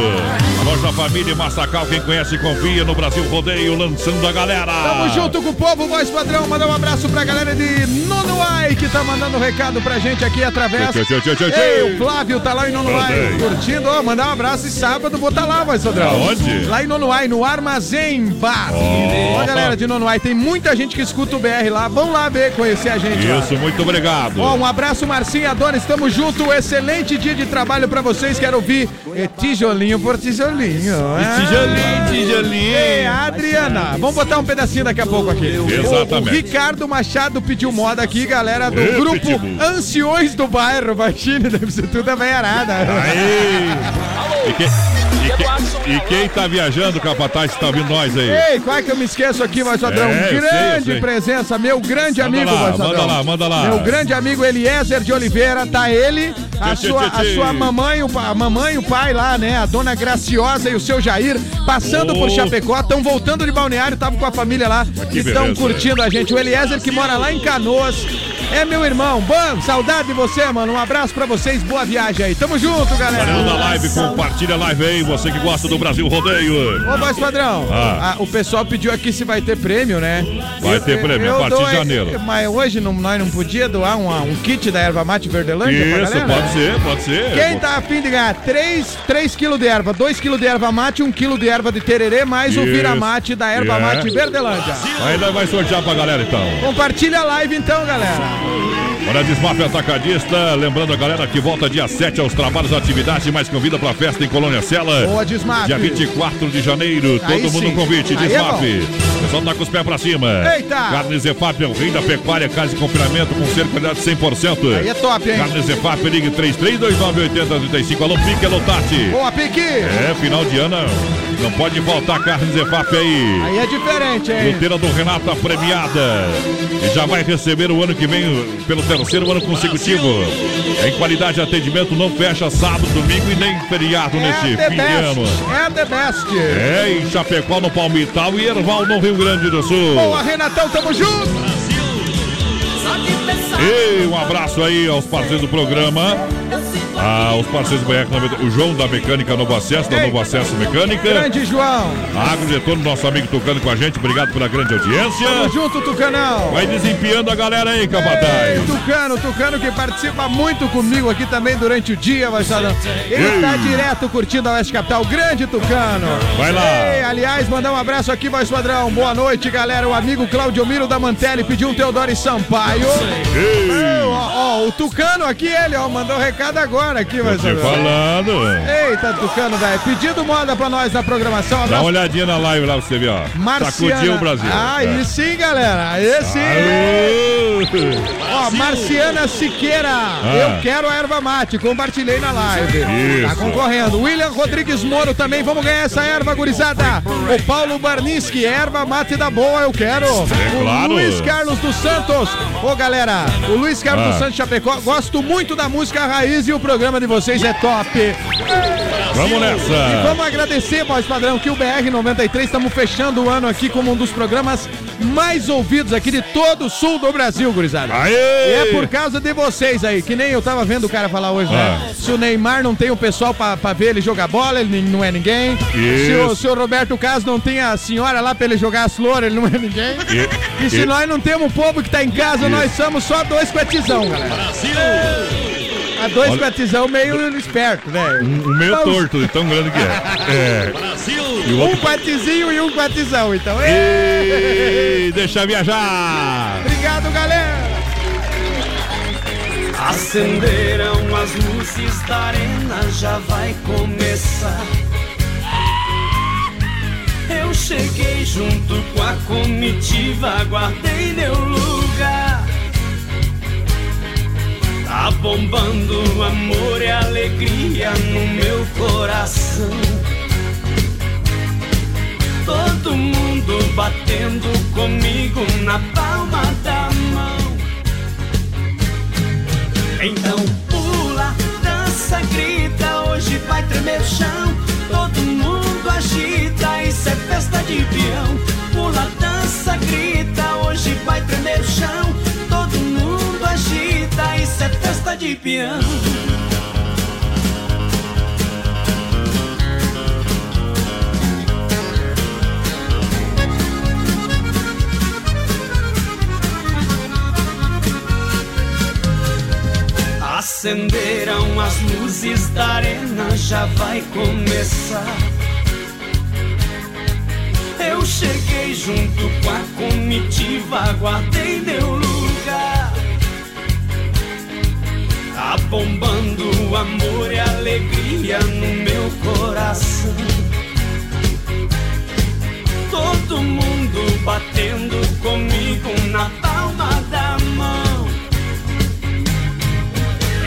Loja Família e Massacal, quem conhece confia no Brasil Rodeio, lançando a galera. Tamo junto com o povo, voz padrão. Mandar um abraço pra galera de Nonoai, que tá mandando recado pra gente aqui através. Tchê, tchê, tchê, tchê. Ei, o Flávio tá lá em Nonoai, curtindo. Ó, mandar um abraço e sábado vou tá lá, voz padrão. Aonde? Lá em Nonoai, no Armazém Bar. Ó. Ó, galera de Nonoai, tem muita gente que escuta o BR lá. Vão lá ver, conhecer a gente lá. Isso, muito obrigado. Ó, um abraço, Marcinho e Adonis, tamo junto. Excelente dia de trabalho pra vocês. Quero ouvir é, tijolinho por tijolinho. é. tijolinho, tijolinho. Ei, Adriana, vamos botar um pedacinho daqui a pouco aqui. Exatamente. O, o Ricardo Machado pediu moda aqui, galera do Ê, grupo Pitbull. Anciões do Bairro. Imagine, deve ser tudo a veiarada. Aí. E, que- e que- quem tá viajando, capataz, tá ouvindo nós aí? Ei, quase que eu me esqueço aqui, voz padrão. É, eu sei, grande sei. presença, meu grande Manda amigo, lá, manda lá, manda lá. Meu grande amigo Eliezer de Oliveira, tá ele, a sua, a sua mamãe, o, a mamãe e o pai lá, né? A dona Graciosa e o seu Jair, passando por Oh. Chapecó, estão voltando de balneário, estavam com a família lá, que estão curtindo a gente. O Eliezer que mora lá em Canoas. É meu irmão, Bam, saudade de você, mano. Um abraço pra vocês, boa viagem aí. Tamo junto, galera. Valeu da live, compartilha a live aí, você que gosta do Brasil Rodeio. Ô, voz padrão, Ah. a- o pessoal pediu aqui se vai ter prêmio, né? Vai ter prêmio, a partir de janeiro. Mas hoje não- nós não podia doar um, um kit da erva mate Verdelândia pra Isso, galera? pode ser, pode ser. Quem tá afim de ganhar 3, 3 quilos de erva, 2 quilos de erva mate, 1 quilo de erva de tererê, mais o Isso. vira-mate da erva É. mate Verdelândia. Nós vai sortear pra galera então. Compartilha a live então, galera. Olha, Desmaf Atacadista, lembrando a galera que volta dia 7 aos trabalhos, atividade, mais convida pra festa em Colônia Sela. Boa, Desmaf. Dia 24 de janeiro, Aí todo mundo sim. convite, Aí é Desmaf. O pessoal tá com os pés pra cima. Eita! Carnes Zefap é o rei da pecuária, casa de confinamento com ser qualidade 100%. Aí é top, hein? Carnes Zefap, ligue 33298035. Alô, Pique, alô, Tati. Boa, Pique! É, final de ano, não pode faltar Carnes Zefap aí. Aí é diferente, hein? Chuteira do Renato a premiada. E já vai receber o ano que vem pelo terceiro ano consecutivo. Em qualidade de atendimento, não fecha sábado, domingo e nem feriado nesse É the fim de ano. É the best. É, em Chapecó, no Palmital e Erval, no Rio Grande do Sul. Boa, Renatão, tamo junto! E um abraço aí aos parceiros do programa. Ah, os parceiros do BR, o João da Mecânica Novo Acesso, da Novo Acesso Mecânica. Grande João! A Agro Detone, nosso amigo tocando com a gente. Obrigado pela grande audiência. Tamo junto, Tucanão! Vai desempenhando a galera aí, Ei, Capataz. Tucano, Tucano que participa muito comigo aqui também durante o dia, Baixadão. Ele Ei. tá direto curtindo a Oeste Capital, grande Tucano. Vai lá. Ei, aliás, mandar um abraço aqui, voz padrão. Boa noite, galera. O amigo Claudio Miro da Mantelli pediu um Teodoro Sampaio. Ei, ó, ó, o Tucano aqui, ele, ó, mandou recado agora aqui, Tô voz te falando. Eita, Tucano, velho. Pedindo moda pra nós na programação. Dá Abraço uma olhadinha na live lá pra você ver, ó. Marciana. Sacudiu o Brasil. Aí É. sim, galera. Aí sim. Ó, Marciana Siqueira. Ah. Eu quero a erva mate. Compartilhei na live. Isso. Tá concorrendo. William Rodrigues Moro também. Vamos ganhar essa erva, gurizada. O Paulo Barniski. Erva mate da boa. Eu quero. o É claro. Luiz Carlos dos Santos. Ô, galera. O Luiz Carlos Ah. dos Santos Chapecó. Gosto muito da música raiz e o programa de vocês é top. Vamos E nessa. vamos agradecer, voz padrão, que o BR-93 estamos fechando o ano aqui como um dos programas mais ouvidos aqui de todo o sul do Brasil, gurizada. Aê! E é por causa de vocês aí, que nem eu tava vendo o cara falar hoje, né? Ah. Se o Neymar não tem o pessoal pra, pra ver ele jogar bola, ele não é ninguém. Se o, Isso. se o Roberto Carlos não tem a senhora lá pra ele jogar as flores, ele não é ninguém. E- E se e- nós não temos o povo que tá em casa, nós somos só dois petizão, galera. A dois Olha- petizão meio esperto, né? Um meio Vamos- torto, de tão grande que é. É. E o Um outro. patizinho e um patizão, então. Ei, deixa viajar. Obrigado, galera. Acenderam as luzes da arena, já vai começar. Eu cheguei junto com a comitiva, guardei meu lugar. Tá bombando amor e alegria no meu coração. Todo mundo batendo comigo na palma da mão. Então pula, dança, grita, hoje vai tremer o chão. Todo mundo agita, isso é festa de peão. Pula, dança, grita, é festa de peão. Acenderam as luzes da arena, já vai começar. Eu cheguei junto com a comitiva, guardei meu lugar. Tá bombando amor e alegria no meu coração. Todo mundo batendo comigo na palma da mão.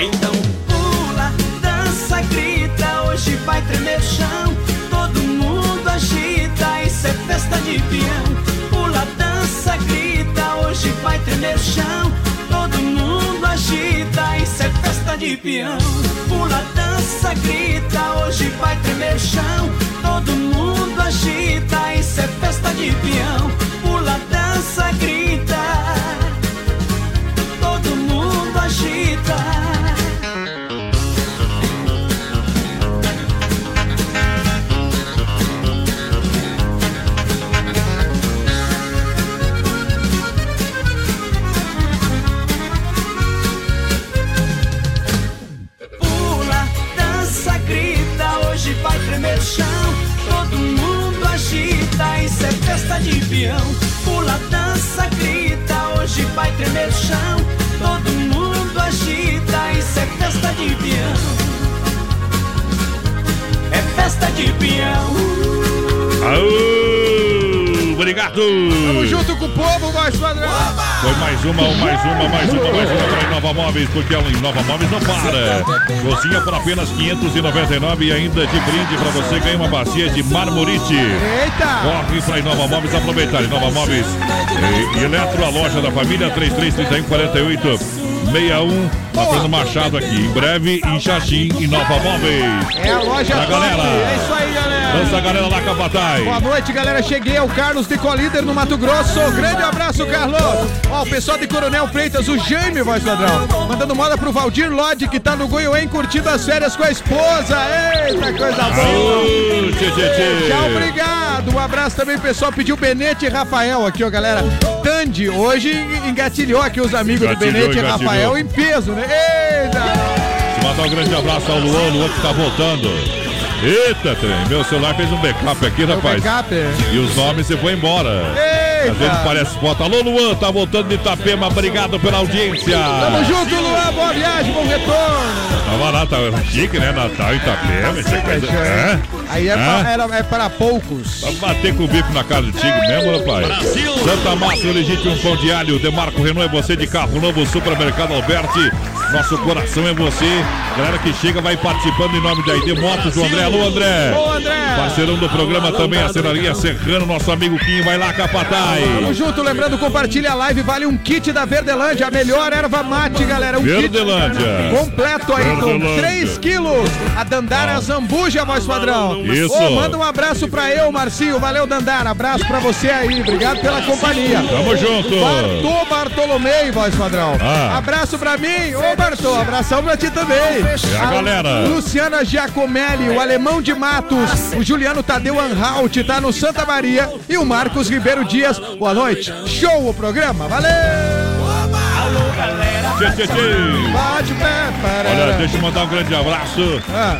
Então pula, dança, grita, hoje vai tremer o chão. Todo mundo agita, isso é festa de peão. Pula, dança, grita, hoje vai tremer o chão. Todo mundo agita, isso é festa de peão. Pula, dança, grita, hoje vai tremer o chão. Todo mundo agita, isso é festa de peão. Pula, dança, grita. Todo mundo agita. isso é festa de peão. Pula, dança, grita, hoje vai tremer o chão. Todo mundo agita, isso é festa de peão. É festa de peão. Aô! Obrigado! Tamo junto com o povo, mais padrão! Foi mais uma, mais uma, mais uma, mais uma para Inova Móveis, porque a Inova Móveis não para. Cozinha por apenas 599 e ainda de brinde para você ganhar uma bacia de marmorite. Eita! Corre para Inova Móveis aproveitar. Inova Móveis e, Eletro, a loja da família 3331 48 61 Fernando Machado aqui. Em breve em Xaxim, em Nova Móveis. É a loja top. galera. É isso aí, galera. Dança a galera lá, Capataz. Boa noite, galera. Cheguei, é o Carlos de Colíder no Mato Grosso. Grande abraço, Carlos. Ó, o pessoal de Coronel Freitas, o Jaime, voz padrão. Mandando moda pro Valdir Lodge, que tá no Goiôem curtindo as férias com a esposa. Eita, coisa boa. Tchau, obrigado. Um abraço também, pessoal. Pediu Benete e Rafael aqui, ó, galera. Tandy, hoje engatilhou aqui os amigos Engatilhou, do Benete e. Rafael em peso, né? Eita! Mandar um grande abraço ao Luan, Luan que tá voltando. Eita, trem, meu celular fez um backup aqui, rapaz. backup? E os nomes você foi embora. Eita. Às vezes parece foto. Alô, Luan, tá voltando de Itapema, obrigado pela audiência. Tamo junto, Luan. Boa viagem, bom retorno. Tava lá, tá chique, né? Natal em Itapema, isso é coisa. É? Aí é, Hã? pra, era- é para poucos. Pra bater com o bico na cara do tigre mesmo, rapaz. Brasil! Santa o legítimo pão de alho. Demarco Renault é você de carro novo, Supermercado Alberti. Nosso coração é você. Galera que chega vai participando em nome da ID Motos do André. Alô, André. Ô, André. Parceirão do programa também, a Cenaria Serrano, nosso amigo Kim. Vai lá, Capataz. Tamo junto, lembrando, compartilha a live, vale um kit da Verdelândia, a melhor erva mate, galera. Um Verdelândia. kit completo aí com Verdelândia. 3 quilos. A Dandara Zambuja, voz padrão. Isso. Ô, manda um abraço pra eu, Marcinho. Valeu, Dandara. Abraço pra você aí. Obrigado pela companhia. Tamo junto. Bartô Bartolomei, voz padrão. Ah. Abraço pra mim. Ô, Bartô, abração pra ti também. E a galera? Luciana Giacomelli, o Alemão de Matos, o Juliano Tadeu Anhalt, tá no Santa Maria e o Marcos Ribeiro Dias. Boa noite. Show o programa. Valeu! Tchê, tchê, tchê. O pé. Olha, deixa eu mandar um grande abraço. Ah.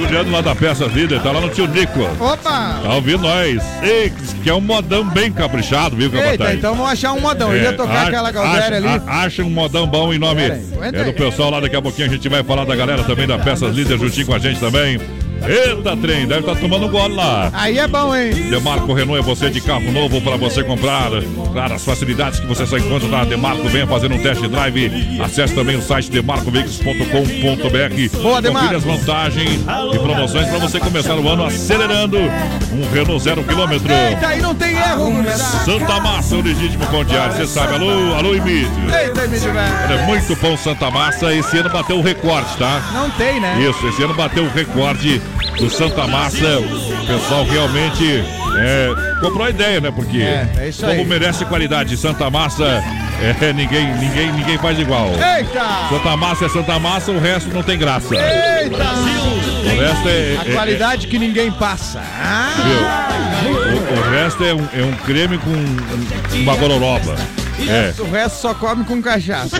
Juliano lá da Peça Líder, tá lá no Tio Nico. Opa! Tá ouvindo nós? Ei, que é um modão bem caprichado, viu, Capataz? Eita, então vamos achar um modão. Eu ia tocar a- aquela Galdéria acha, ali. a- Acha um modão bom em nome aí, é do pessoal lá. Daqui a pouquinho a gente vai falar da galera também da Peças Líder juntinho com a gente também. Eita, trem, deve estar tomando um gole lá. Aí é bom, hein? Demarco Renault é você de carro novo para você comprar. Claro, as facilidades que você só encontra na Demarco. Venha fazer um test drive. Acesse também o site demarcoveículos.com.br. Boa, Demarco. As vantagens e promoções para você começar o ano acelerando um Renault zero quilômetro. Eita, aí não tem erro. Santa Massa, o legítimo pão diário, você sabe. Alô, alô, Emílio. Eita, Emílio, velho. Olha, muito pão Santa Massa. Esse ano bateu o recorde, tá? Não tem, né? Isso, esse ano bateu o recorde do Santa Massa. O pessoal realmente é, comprou a ideia, né? Porque É, é como merece qualidade, Santa Massa, é, ninguém, ninguém, ninguém faz igual. Eita! Santa Massa é Santa Massa, o resto não tem graça. Eita! O resto é. A é- qualidade que ninguém passa. Ah! O, o resto é um, é um creme com um- uma gororoba. É. O resto só come com cachaça.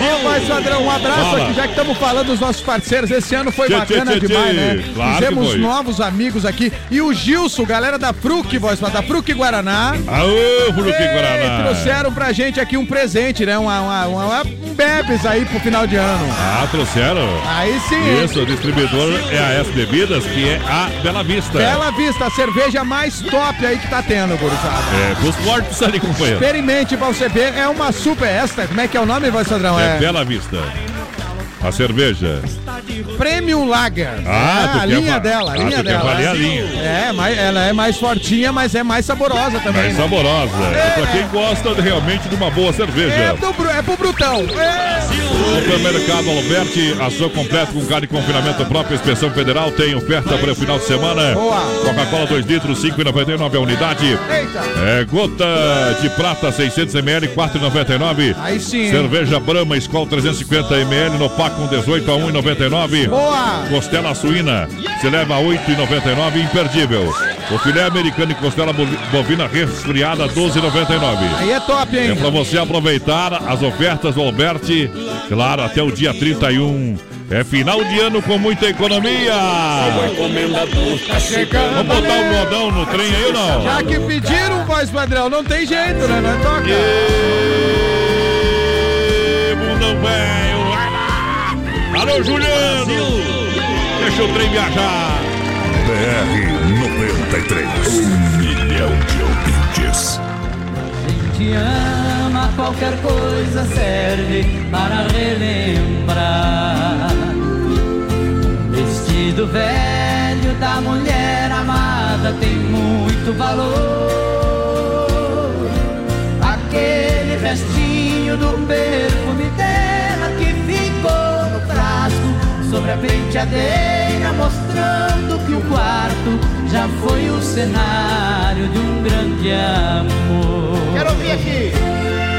Ô, mais padrão, um abraço Fala. aqui, já que estamos falando dos nossos parceiros. Esse ano foi Tchê, bacana tchê, tchê, demais, né? Claro Fizemos novos amigos aqui. E o Gilson, galera da Fruc, voz da Fruc Guaraná. Aô, Ei, Guaraná. Trouxeram pra gente aqui um presente, né? Uma, uma, uma- um bebes aí pro final de ano. Ah, trouxeram? Aí sim. Isso, o distribuidor é a S Bebidas, que é a Bela Vista. Bela Vista, a cerveja mais top aí que tá tendo, gurizada. É, pros fortes ali, companheiro. Experimente pra você ver, é uma super esta. Como é que é o nome, voz padrão? É Bela Vista. A cerveja. Premium Lager. Ah, tu a quer linha dela, a Ah, linha quer dela. valer a linha. É, mas ela é mais fortinha, mas é mais saborosa também. Mais né? saborosa. É pra quem gosta de- realmente de uma boa cerveja. É, do, é pro Brutão. É. Supermercado Alberti, ação completa com carne e confinamento próprio, inspeção federal, tem oferta para o final de semana. Boa. Coca-Cola 2 litros, 5,99 a unidade. Eita. É, gota de prata 600 ml, 4,99. Aí sim. Cerveja Brahma, Skol 350 ml, no pack com 18 a 1,99. Boa. Costela suína, se leva a 8,99, imperdível. O filé americano e costela bovi- bovina resfriada, 12,99. Aí é top, É hein? para você aproveitar as ofertas do Alberti, claro, até o dia 31. É final de ano com muita economia. Tá chegando. Vamos botar o modão no trem aí ou não? Já que pediram, voz padrão, não tem jeito, né? Não toca. Ê, Bundão velho. Alô, Juliano! Deixa o trem viajar. BR-93. Um milhão de ouvintes. Te ama, qualquer coisa serve para relembrar. Vestido velho da mulher amada tem muito valor. Aquele restinho do perfume sobre a penteadeira, mostrando que o quarto já foi o cenário de um grande amor. Quero ouvir aqui.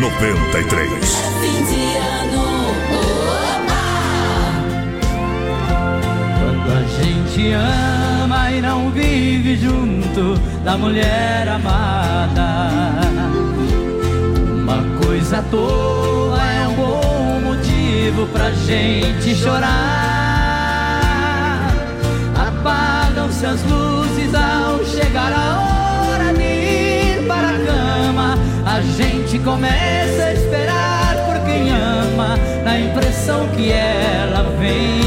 BR-93. Fim de ano. Quando a gente ama e não vive junto da mulher amada, uma coisa toa é um bom motivo pra gente chorar. Apagam-se as luzes ao chegar a hora gente começa a esperar por quem ama, na impressão que ela venha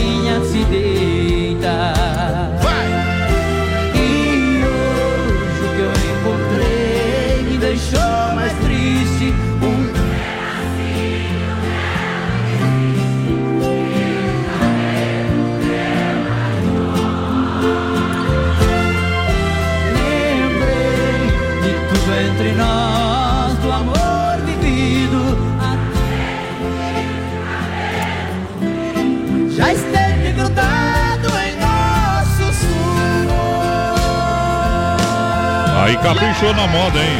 Aí caprichou na moda, hein?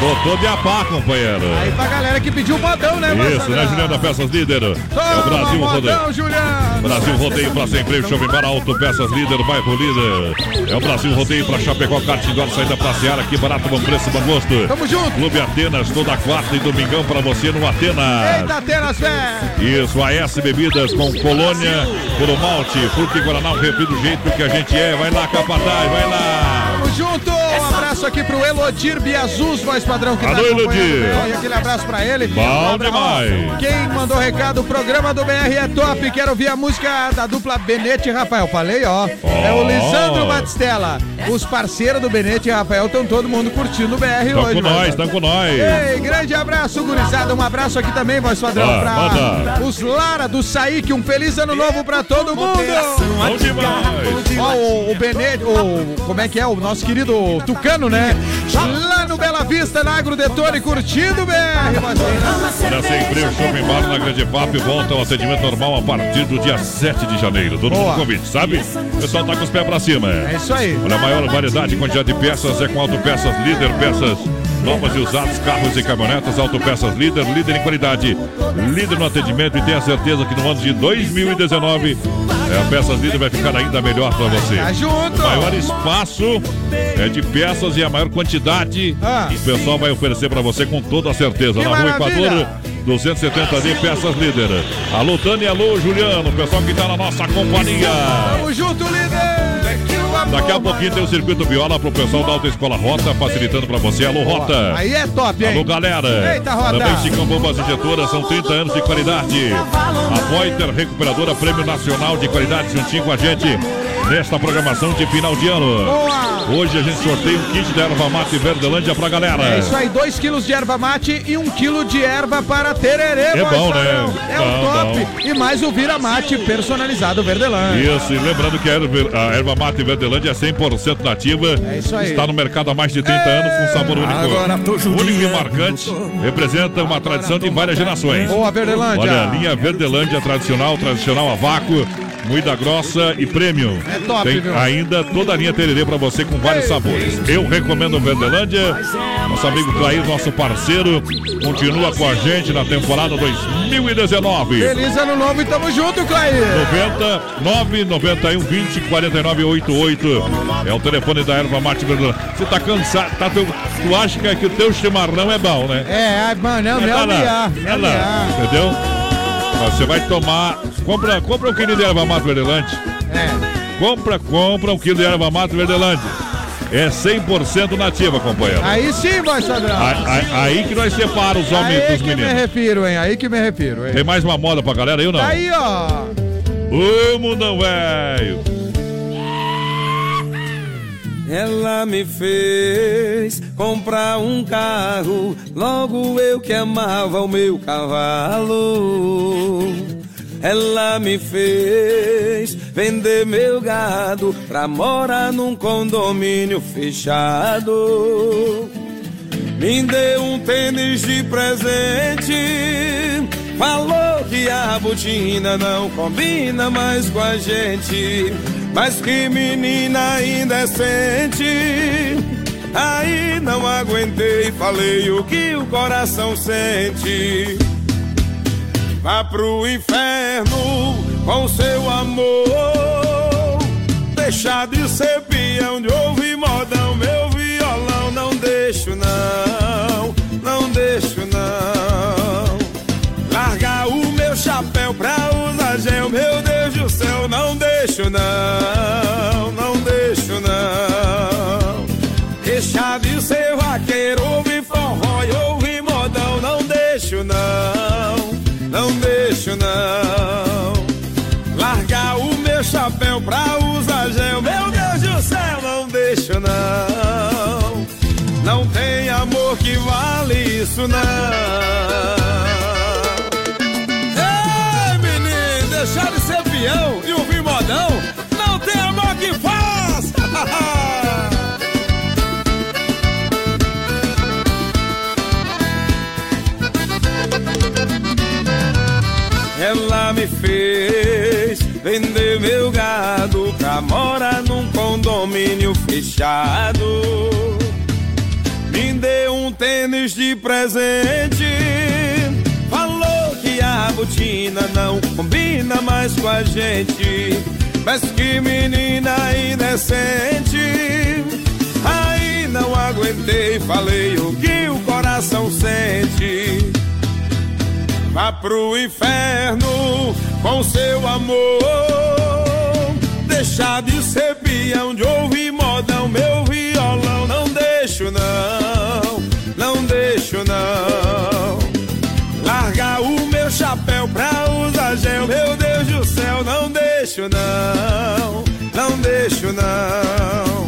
Botou de a pá, companheiro. Aí pra galera que pediu modão, né, Isso, né, Juliana Peças Líder? É o Toma Brasil modão, Rodeio. Juliano. Brasil Rodeio pra sempre, Shopping Bar Alto, Peças Líder, bairro Líder. É o Brasil Rodeio pra Chapecó, Cartidor, saída pra Seara, aqui barato, bom preço, bom gosto. Tamo junto. Clube Atenas, toda quarta e domingão pra você no Atenas. Eita, Atenas, fé. Isso, AS Bebidas com Colônia, Puro Malte, Fruta e Guaraná, um refri do jeito que a gente é. Vai lá, Capataz, vai lá. Tamo junto. Um abraço aqui pro Elodir Biazus, voz padrão, que Alô, tá Elodir. Aquele abraço pra ele. Bom demais. Quem mandou recado, o programa do BR é top. Quero ouvir a música da dupla Benete e Rafael. Falei, ó. É o Lisandro Batistella. Os parceiros do Benete e Rafael estão todo mundo curtindo o BR Tão hoje. com nós, padrão. tão com nós. Ei, grande abraço, gurizada. Um abraço aqui também, voz padrão, Ah, pra manda. os Lara do Saíque. Um feliz ano novo pra todo mundo. Bom demais. Ó, o, o Benete, o, como é que é? O nosso querido Tucano, né? Lá no Bela Vista, na Agrodetone, curtindo o BR. Olha, sempre o Shopping Bar na Grande FAP volta ao atendimento normal a partir do dia 7 de janeiro. Todo Boa. mundo convite, sabe? O pessoal tá com os pés pra cima. É isso aí. Olha, a maior variedade e quantidade de peças é com Autopeças Líder, peças novas e usadas, carros e caminhonetas, Autopeças Líder, líder em qualidade, líder no atendimento e tenha certeza que no ano de 2019 é, a Peças Líder vai ficar ainda melhor pra você. Tá junto. O maior espaço é de peças e a maior quantidade Ah. o pessoal vai oferecer pra você com toda a certeza. Que Na Rua maravilha. Equador, 270 de Peças Líder. Alô, Tânia, alô, Juliano, o pessoal que tá na nossa companhia. Tamo junto, líder. Daqui a pouquinho tem o circuito viola pro pessoal da Autoescola Rota, facilitando pra você. Alô, Rota. Aí é top, hein? Alô, galera. Eita, Rota. Também Chicão Bombas Injetoras, são 30 anos de qualidade. A Poiter Recuperadora, Prêmio Nacional de Qualidade, juntinho com a gente nesta programação de final de ano. Boa. Hoje a gente sorteia um kit da erva mate Verdelândia pra galera. É isso aí, 2 quilos de erva mate e 1 um quilo de erva para tererê, É bom, né? É o Bom, top. E mais o vira mate personalizado Verdelândia. Isso, e lembrando que a erva, a erva mate Verdelândia é 100% nativa. É isso aí. Está no mercado há mais de 30 anos com sabor único. Agora tô único e marcante. Representa uma tradição de várias gerações. Boa, Verdelândia. Olha, a linha Verdelândia tradicional, tradicional a vácuo. Moída grossa e premium. É top, Tem viu? ainda toda a linha tererê pra você com vários sabores. Eu recomendo o Verdelândia. Nosso amigo Clair, nosso parceiro, continua com a gente na temporada 2019. Feliz ano novo e tamo junto, Clair. 90 991 20 49 88 é o telefone da Erva Mate Verdelândia. Você tá cansado, tá, tu, tu acha que, que o teu chimarrão é bom, né? É, mano, é o Não tá lá, miar, é lá, miar. Entendeu? Você vai tomar. Compra, compra um quilo de erva mate verdelante. É. Compra, compra um quilo de erva mate verdelante. É 100% nativa, companheiro. Aí sim, voz padrão. Aí, aí- aí que nós separa os homens Aí dos que me meninos. refiro, hein? Aí que me refiro, hein? Tem mais uma moda pra galera aí ou não? Tá aí, ó. Ô, mundão velho! Ela me fez comprar um carro, logo eu que amava o meu cavalo. Ela me fez vender meu gado pra morar num condomínio fechado. Me deu um tênis de presente. Falou que a botina não combina mais com a gente. Mas que menina indecente. Aí não aguentei, falei o que o coração sente. Vá pro inferno com seu amor. Deixar de ser peão de ouvir modão, meu violão. Não deixo, não, deixo, não, não deixo, não. Deixar de ser vaqueiro, ouvir forró e ouvir modão. Não deixo, não, não deixo, não. Largar o meu chapéu pra usar gel, meu Deus do céu. Não deixo, não. Não tem amor que vale isso, não. Fechado. Me deu um tênis de presente. Falou que a botina não combina mais com a gente. Mas que menina indecente. Aí não aguentei, falei o que o coração sente. Vá pro inferno com seu amor. Deixar de ser peão, de ouvir meu violão. Não deixo, não, não deixo, não. Largar o meu chapéu pra usar gel, meu Deus do céu. Não deixo, não, não deixo, não.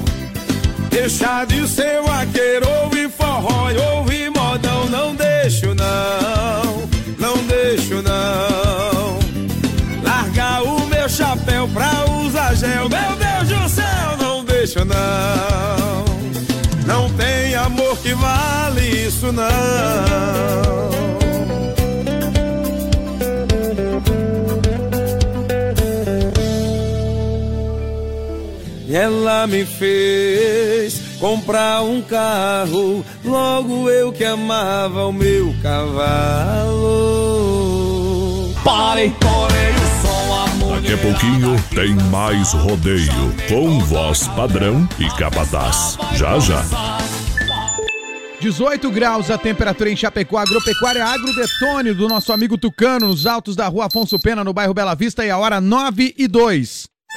Deixar de ser vaqueiro, ouvir forró e ouvir modão. Não deixo, não, não deixo, não. Largar o meu chapéu pra usar gel, meu Deus do céu. Não deixo, não. Não tem amor que vale isso, não. Ela me fez comprar um carro, logo eu que amava o meu cavalo. Parem, porém. Daqui a pouquinho tem mais rodeio com voz padrão e capataz. Já já. 18 graus a temperatura em Chapecó, agropecuária Agrodetone do nosso amigo Tucano, nos altos da rua Afonso Pena, no bairro Bela Vista, e a hora 9 e 2.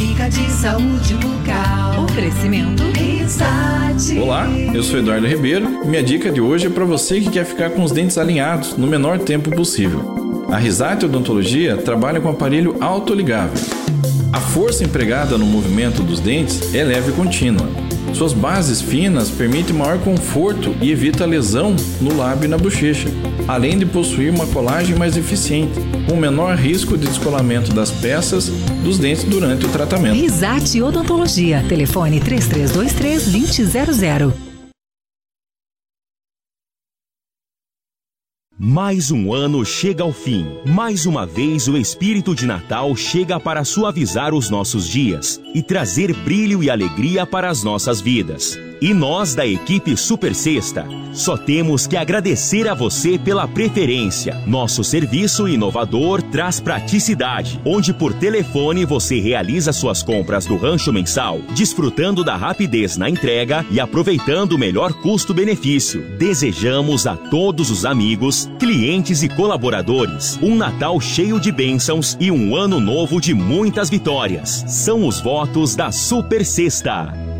Dica de saúde bucal. Oferecimento Risate. Olá, eu sou Eduardo Ribeiro e minha dica de hoje é para você que quer ficar com os dentes alinhados no menor tempo possível. A Risate Odontologia trabalha com aparelho autoligável. A força empregada no movimento dos dentes é leve e contínua. Suas bases finas permitem maior conforto e evita lesão no lábio e na bochecha, além de possuir uma colagem mais eficiente, com menor risco de descolamento das peças dos dentes durante o tratamento. Risate Odontologia. Telefone 3323 2000. Mais um ano chega ao fim. Mais uma vez o espírito de Natal chega para suavizar os nossos dias e trazer brilho e alegria para as nossas vidas. E nós da equipe Super Sexta só temos que agradecer a você pela preferência. Nosso serviço inovador traz praticidade, onde por telefone você realiza suas compras do rancho mensal, desfrutando da rapidez na entrega e aproveitando o melhor custo-benefício. Desejamos a todos os amigos, clientes e colaboradores um Natal cheio de bênçãos e um ano novo de muitas vitórias. São os votos da Super Sexta.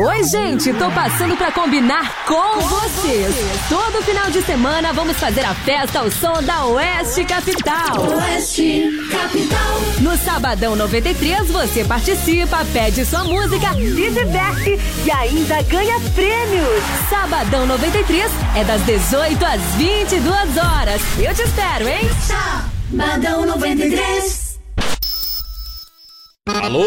Oi, gente, tô passando pra combinar com, vocês. Todo final de semana vamos fazer a festa ao som da Oeste Capital. Oeste Capital. No Sabadão 93 você participa, pede sua música, se diverte e ainda ganha prêmios. Sabadão 93 é das 18 às 22 horas. Eu te espero, hein? Sabadão 93. Alô,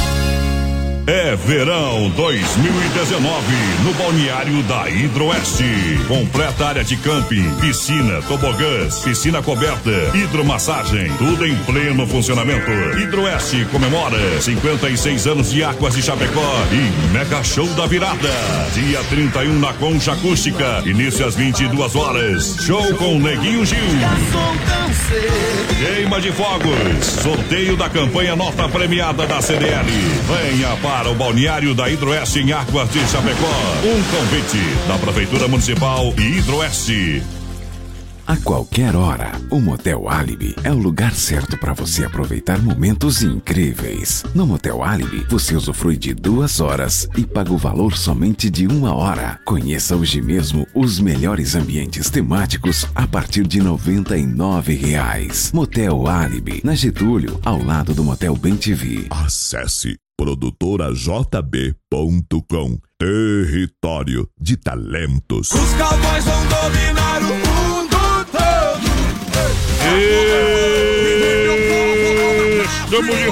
É verão 2019 no balneário da Hidroeste. Completa área de camping, piscina, tobogãs, piscina coberta, hidromassagem, tudo em pleno funcionamento. Hidroeste comemora 56 anos de Águas de Chapecó e Mega Show da Virada. Dia 31 na Concha Acústica, início às 22 horas. Show com Neguinho Gil. Queima de fogos, sorteio da campanha nota premiada da CDL. Venha para o balneário da Hidroeste em Águas de Chapecó. Um convite da Prefeitura Municipal e Hidroeste. A qualquer hora, o Motel Alibi é o lugar certo para você aproveitar momentos incríveis. No Motel Alibi, você usufrui de duas horas e paga o valor somente de uma hora. Conheça hoje mesmo os melhores ambientes temáticos a partir de 99 reais. Motel Alibi, na Getúlio, ao lado do Motel Bem TV. Acesse produtorajb.com Território de talentos. Os cowboys vão dominar o mundo todo. Estamos de Primeiro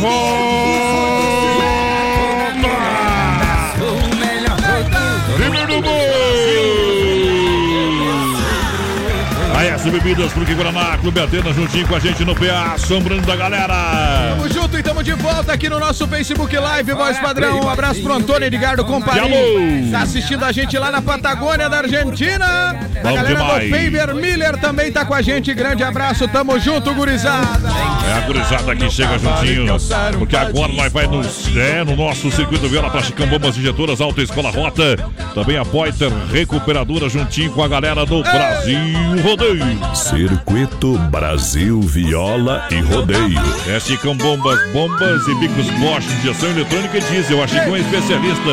S Bebidas, porque Guaraná, Clube Atena, juntinho com a gente no PA, assombrando da galera. Tamo junto e tamo de volta aqui no nosso Facebook Live, voz padrão. Um abraço pro Antônio Edgardo Comparim. Tá assistindo a gente lá na Patagônia da Argentina. A galera demais. do Faber Miller também tá com a gente. Grande abraço, tamo junto, gurizada. É a gurizada que chega juntinho, porque agora nós vai no, é, no nosso circuito Viola para Chicão Bombas Injetoras, Alta Escola Rota, também a Poiter Recuperadora juntinho com a galera do Brasil Rodeio. Circuito Brasil Viola e Rodeio. É Chicão Bombas, bombas e bicos Bosch, injeção eletrônica e diesel. A Chicão é especialista.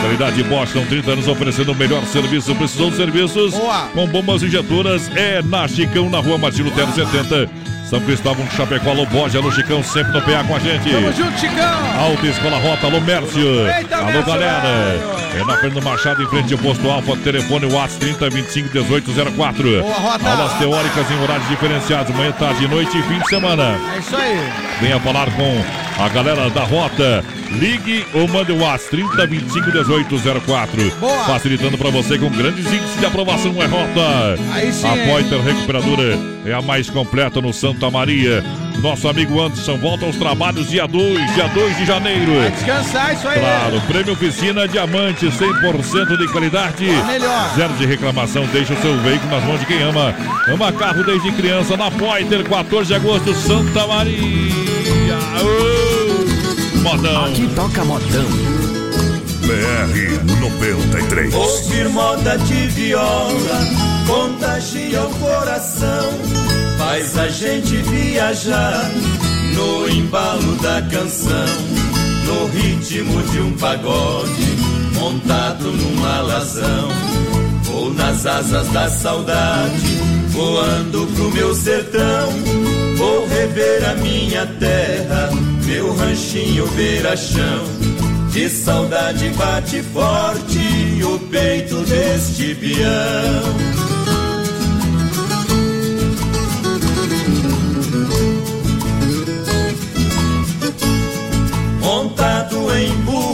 Qualidade Bosch, são 30 anos oferecendo o melhor serviço. Precisou de serviços com bombas injetoras? É na Chicão, na rua Martino Terra 70. São Cristóvão, Chapecó, Alô Boja, Alô Chicão, sempre no PA com a gente. Tamo junto, Chicão. Alta Escola Rota, alô Mércio. Eita, alô Mércio, galera. É na Fernando Machado, em frente ao posto Alfa, telefone WhatsApp 30 25 18 04. Boa, Rota. Aulas teóricas em horários diferenciados, manhã, tarde, noite e fim de semana. É isso aí. Venha falar com a galera da Rota. Ligue ou mande o WhatsApp 30 25 18 04. Boa. Facilitando para você com grandes índices de aprovação é Rota. Aí sim, a? Poiter Recuperadora é a mais completa no Santa Maria. Nosso amigo Anderson volta aos trabalhos dia 2, dia 2 de janeiro. Vai descansar isso aí. Claro, prêmio Oficina Diamante, 100% de qualidade. melhor. Zero de reclamação, deixa o seu veículo nas mãos de quem ama. Ama carro desde criança, na Poiter, 14 de agosto, Santa Maria. Modão. Aqui toca modão. BR 93. Ouvir moda de viola contagia o coração, faz a gente viajar no embalo da canção, no ritmo de um pagode montado num alazão. Vou nas asas da saudade, voando pro meu sertão. Vou rever a minha terra, meu ranchinho beira-chão. De saudade bate forte o peito deste peão.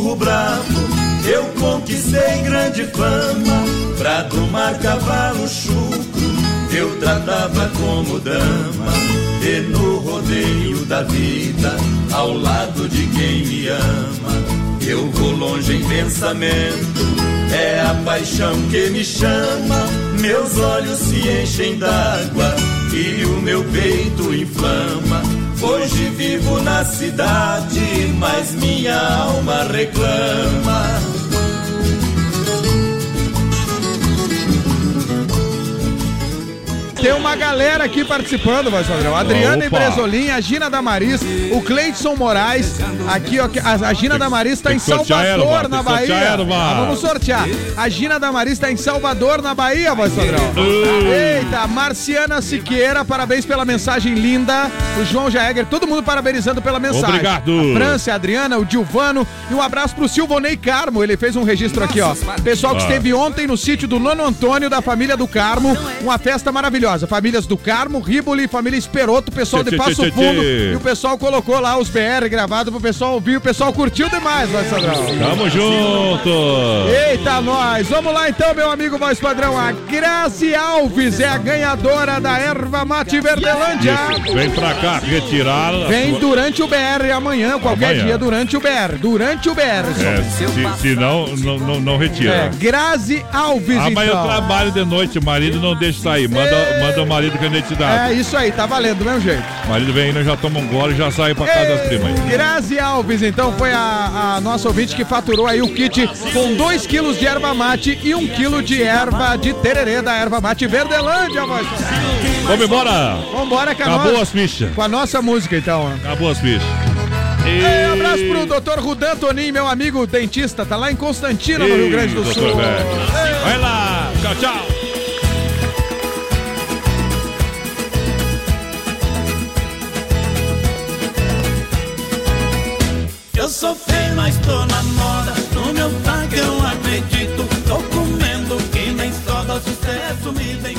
Burro bravo, eu conquistei grande fama. Pra domar cavalo chucro, eu tratava como dama. E no rodeio da vida, ao lado de quem me ama. Eu vou longe em pensamento, é a paixão que me chama. Meus olhos se enchem d'água e o meu peito inflama. Hoje vivo na cidade, mas minha alma reclama. Tem uma galera aqui participando, voz padrão. Adriana Opa. Ibresolim, a Gina Damaris, o Cleidson Moraes. Aqui, ó, a, a Gina Damaris está em Salvador, erva, na Bahia. erva. Ah, vamos sortear. A Gina Damaris está em Salvador, na Bahia, voz padrão. Eita, Marciana Siqueira, parabéns pela mensagem linda. O João Jaeger, todo mundo parabenizando pela mensagem. Obrigado. A França, a Adriana, o Dilvano. E um abraço pro Silvonei Carmo. Ele fez um registro aqui, ó. Pessoal que esteve ontem no sítio do Nono Antônio, da família do Carmo. Uma festa maravilhosa. Famílias do Carmo, Riboli, família Esperoto, pessoal de Tchê, tchê, Passo tchê, Fundo. tchê. E o pessoal colocou lá os BR gravados pro pessoal ouvir. O pessoal curtiu demais, vai, Sadrão. Tamo junto. Eita, nós! Vamos lá então, meu amigo voz padrão. A Grazi Alves é a ganhadora da Erva Mate Verdelândia. Isso, Vem pra cá retirar. Vem sua- durante o BR amanhã, qualquer Amanhã. dia, durante o BR. Durante o BR. É, se, se não, não, não, não retira. É, Grazi Alves, Amanhã eu então. trabalho de noite, o marido não deixa sair. Manda, manda o marido com identidade. É isso aí, tá valendo do mesmo jeito. O marido vem indo, já toma um gole e já sai pra casa das primas. Grazi Alves, então, foi a, a nossa ouvinte que faturou aí o kit com 2 quilos de erva mate e 1 um quilo de erva de tererê da erva mate Verdelândia, voz. Vamos embora. Vambora com a Acabou nossa- as fichas. Com a nossa música, então. Acabou as fichas. E... Um abraço pro doutor Rudan Toninho, meu amigo dentista, tá lá em Constantina, no Rio Grande do Sul. Vai lá. Tchau, tchau. sofrer, mas tô na moda. No meu sangue eu acredito. Tô comendo que nem soda, sucesso me vem.